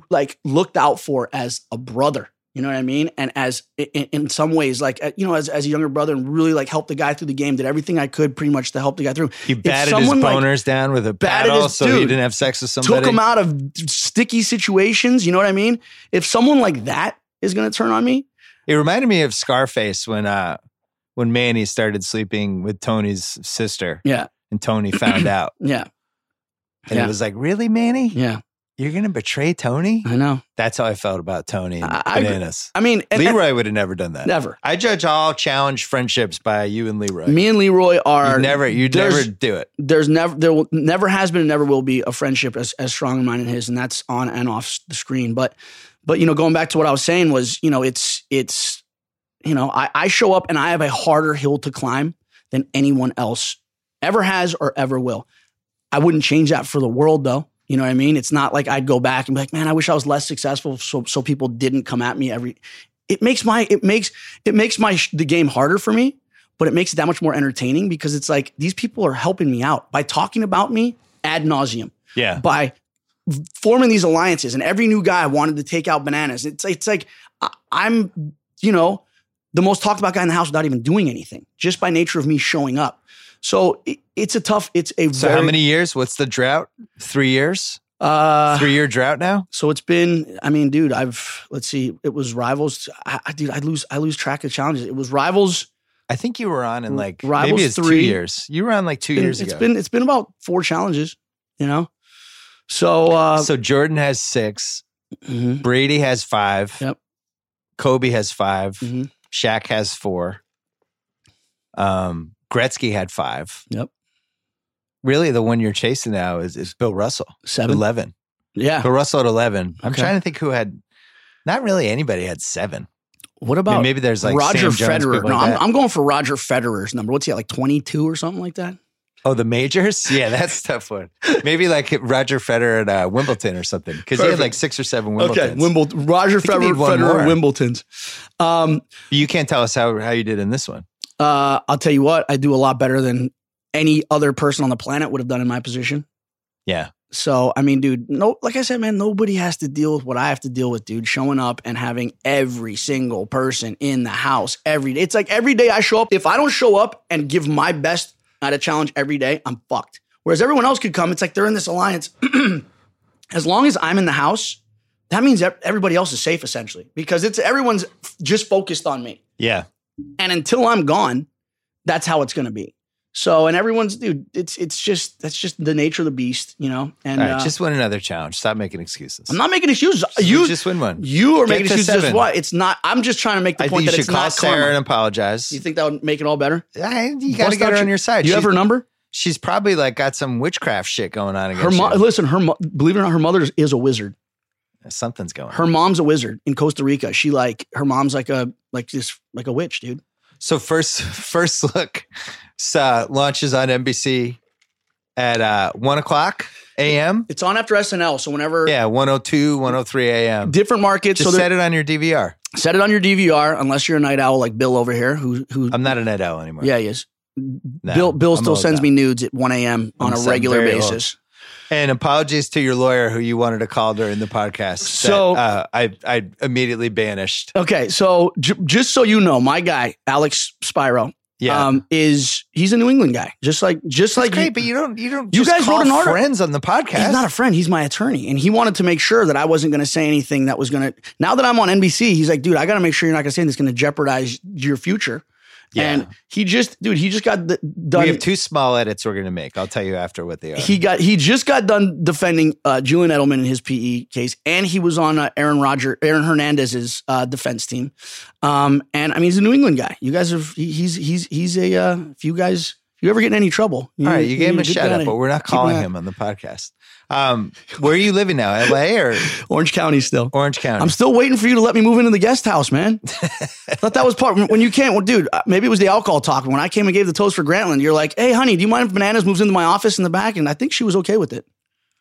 like looked out for as a brother. You know what I mean? And as in, in some ways, like uh, you know, as, as a younger brother, and really like helped the guy through the game. Did everything I could pretty much to help the guy through. He batted his someone, like, boners down with a paddle his- so he didn't have sex with somebody. took him out of sticky situations. You know what I mean? If someone like that is going to turn on me, It reminded me of Scarface when uh when Manny started sleeping with Tony's sister yeah, and Tony found out. yeah, And Yeah. it was like, really, Manny? yeah. You're gonna betray Tony? I know. That's how I felt about Tony and I- I bananas. I mean, and, and Leroy would have never done that. never. I judge all challenge friendships by you and Leroy. Me and Leroy are you never, you never do it. there's never there will never has been and never will be a friendship as, as strong as mine and his and that's on and off the screen but but you know going back to what i was saying was you know it's it's you know i, I show up and i have a harder hill to climb than anyone else ever has or ever will. I wouldn't change that for the world though. You know what i mean? It's not like i'd go back and be like man i wish i was less successful so so people didn't come at me every it makes my it makes it makes my the game harder for me but it makes it that much more entertaining because it's like these people are helping me out by talking about me ad nauseum, Yeah. by forming these alliances. And every new guy wanted to take out bananas. It's it's like I'm, you know, the most talked about guy in the house without even doing anything, just by nature of me showing up. So it, it's a tough. It's a So very, how many years? What's the drought? Three years? Uh, Three year drought now? So it's been. I mean, dude, I've let's see. It was rivals. I, I dude, I lose. I lose track of challenges. It was rivals. I think you were on in like Rivals maybe it's two three. years. You were on like two Been- years it's ago. been. It's been about four challenges. You know. So. uh so Jordan has six. mhm, Brady has five. Yep. Kobe has 5 mhm. Shaq has four. Um, Gretzky had five. Yep. Really, the one you're chasing now is, is Bill Russell, Seven. 11. Yeah. Bill Russell at 11. I'm trying to think who had, not really anybody had seven. What I about mean, maybe there's like Roger Sam Federer? people No, like I'm. I'm going for Roger Federer's number. What's he at, like 22 or something like that? Oh, the majors? Yeah, that's tough one. Maybe like Roger Federer at uh, Wimbledon or something. Because he had like six or seven Wimbledons. Okay, Wimbledon. Roger Federer, Federer. Wimbledons. Um, You can't tell us how, how you did in this one. uh, I'll tell you what, I do a lot better than any other person on the planet would have done in my position. Yeah. So I mean, dude, no, like I said, man, nobody has to deal with what I have to deal with, dude. Showing up and having every single person in the house every day. It's like every day I show up. If I don't show up and give my best at a challenge every day, I'm fucked. Whereas everyone else could come. It's like they're in this alliance. as long as I'm in the house, that means everybody else is safe essentially because it's everyone's just focused on me. Yeah. And until I'm gone, that's how it's going to be. So, and everyone's dude, it's it's just that's just the nature of the beast, you know. And right, uh, just win another challenge. Stop making excuses. I'm not making excuses. So You just win one. you are Get making excuses. seven. Why? It's not. I'm just trying to make the I point that it's call not Sarah karma. and apologize. you think that would make it all better? I- you got to get her on your- side. Do you have her number? She's probably like got some witchcraft shit going on Her you. Listen, her mo- believe it or not, her mother is a wizard. Something's going. on. Her mom's a wizard in Costa Rica. She like her mom's like a like this like a witch, dude. So first, first look uh, launches on NBC at uh, one o'clock a.m. It's on after SNL, so whenever Yeah, 102, 103 a.m. different markets, Just so set it, on your DVR. set it on your DVR. Unless you're a night owl like Bill over here, who who I'm not a night owl anymore. yeah he is. No, Bill Bill I'm still sends now. me nudes at 1 a.m. on I'm a regular basis. old. And apologies to your lawyer who you wanted to call during the podcast. that, So- uh, I I immediately banished. Okay, so j- just so you know, my guy Alex Spiro, Yeah, um, is he's a New England guy, just like just That's like great, he- but you don't you don't You guys wrote an article. friends on the podcast. He's not a friend. He's my attorney, and he wanted to make sure that I wasn't going to say anything that was going to. Now that I'm on NBC, he's like, dude, I got to make sure you're not going to say anything that's going to jeopardize your future. Yeah. And he just, dude, he just got th- done. we have two small edits we're going to make. I'll tell you after what they are. he got he just got done defending uh, Julian Edelman in his PE case, and he was on uh, Aaron Roger Aaron Hernandez's uh, defense team. Um, and I mean, he's a New England guy. You guys have he- he's he's he's a uh, if you guys if you ever get in any trouble, All right, you gave him a shout out, but we're not calling him on the podcast. Um, where are you living now? LA or Orange County still. Orange County? I'm still waiting for you to let me move into the guest house, man. I thought that was part when you can't. Well, dude, uh, maybe it was the alcohol talk. When I came and gave the toast for Grantland, you're like, "Hey, honey, do you mind if Bananas moves into my office in the back?" And I think she was okay with it.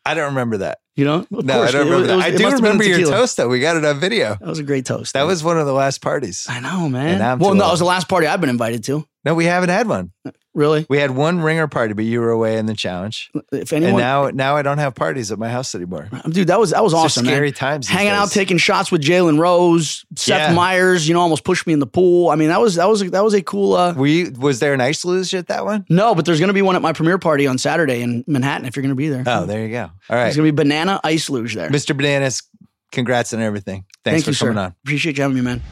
I don't remember that. You know, of No, course. I don't It remember that. it was- I do remember your toast though. We got it on video. That was a great toast. That was one of the last parties. I know, man. Well, no, it was the last party I've been invited to. No, we haven't had one. Really? We had one ringer party, but you were away in the challenge. If And anyone, now, now I don't have parties at my house anymore. dude, that was that was It's awesome, scary man. times. Hanging out, taking shots with Jalen Rose, Seth Yeah. Meyers. You know, almost pushed me in the pool. I mean, that was that was that was a cool. uh Were you, was there an ice luge at that one? No, but there's going to be one at my premiere party on Saturday in Manhattan. If you're going to be there, Oh, there you go. All right, There's going to be banana ice luge there. Mr. Bananas. Congrats on everything. Thanks Thank for you, coming sir. on. Appreciate you having me, man.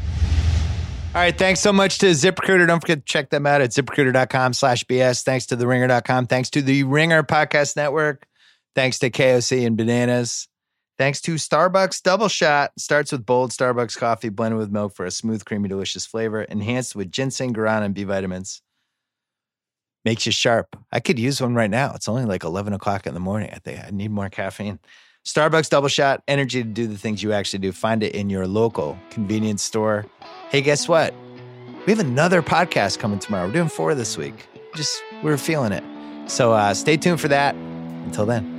All right. Thanks so much to ZipRecruiter. Don't forget to check them out at ziprecruiter.com slash BS. Thanks to the ringer.com. Thanks to the Ringer Podcast Network. Thanks to KOC and Bananas. Thanks to Starbucks Double Shot. Starts with bold Starbucks coffee blended with milk for a smooth, creamy, delicious flavor. Enhanced with ginseng, guarana, and B vitamins. Makes you sharp. I could use one right now. It's only like 11 o'clock in the morning. I think I need more caffeine. Starbucks Double Shot, energy to do the things you actually do. Find it in your local convenience store. Hey, guess what? We have another podcast coming tomorrow. We're doing four this week. Just, we're feeling it. So uh, stay tuned for that. Until then.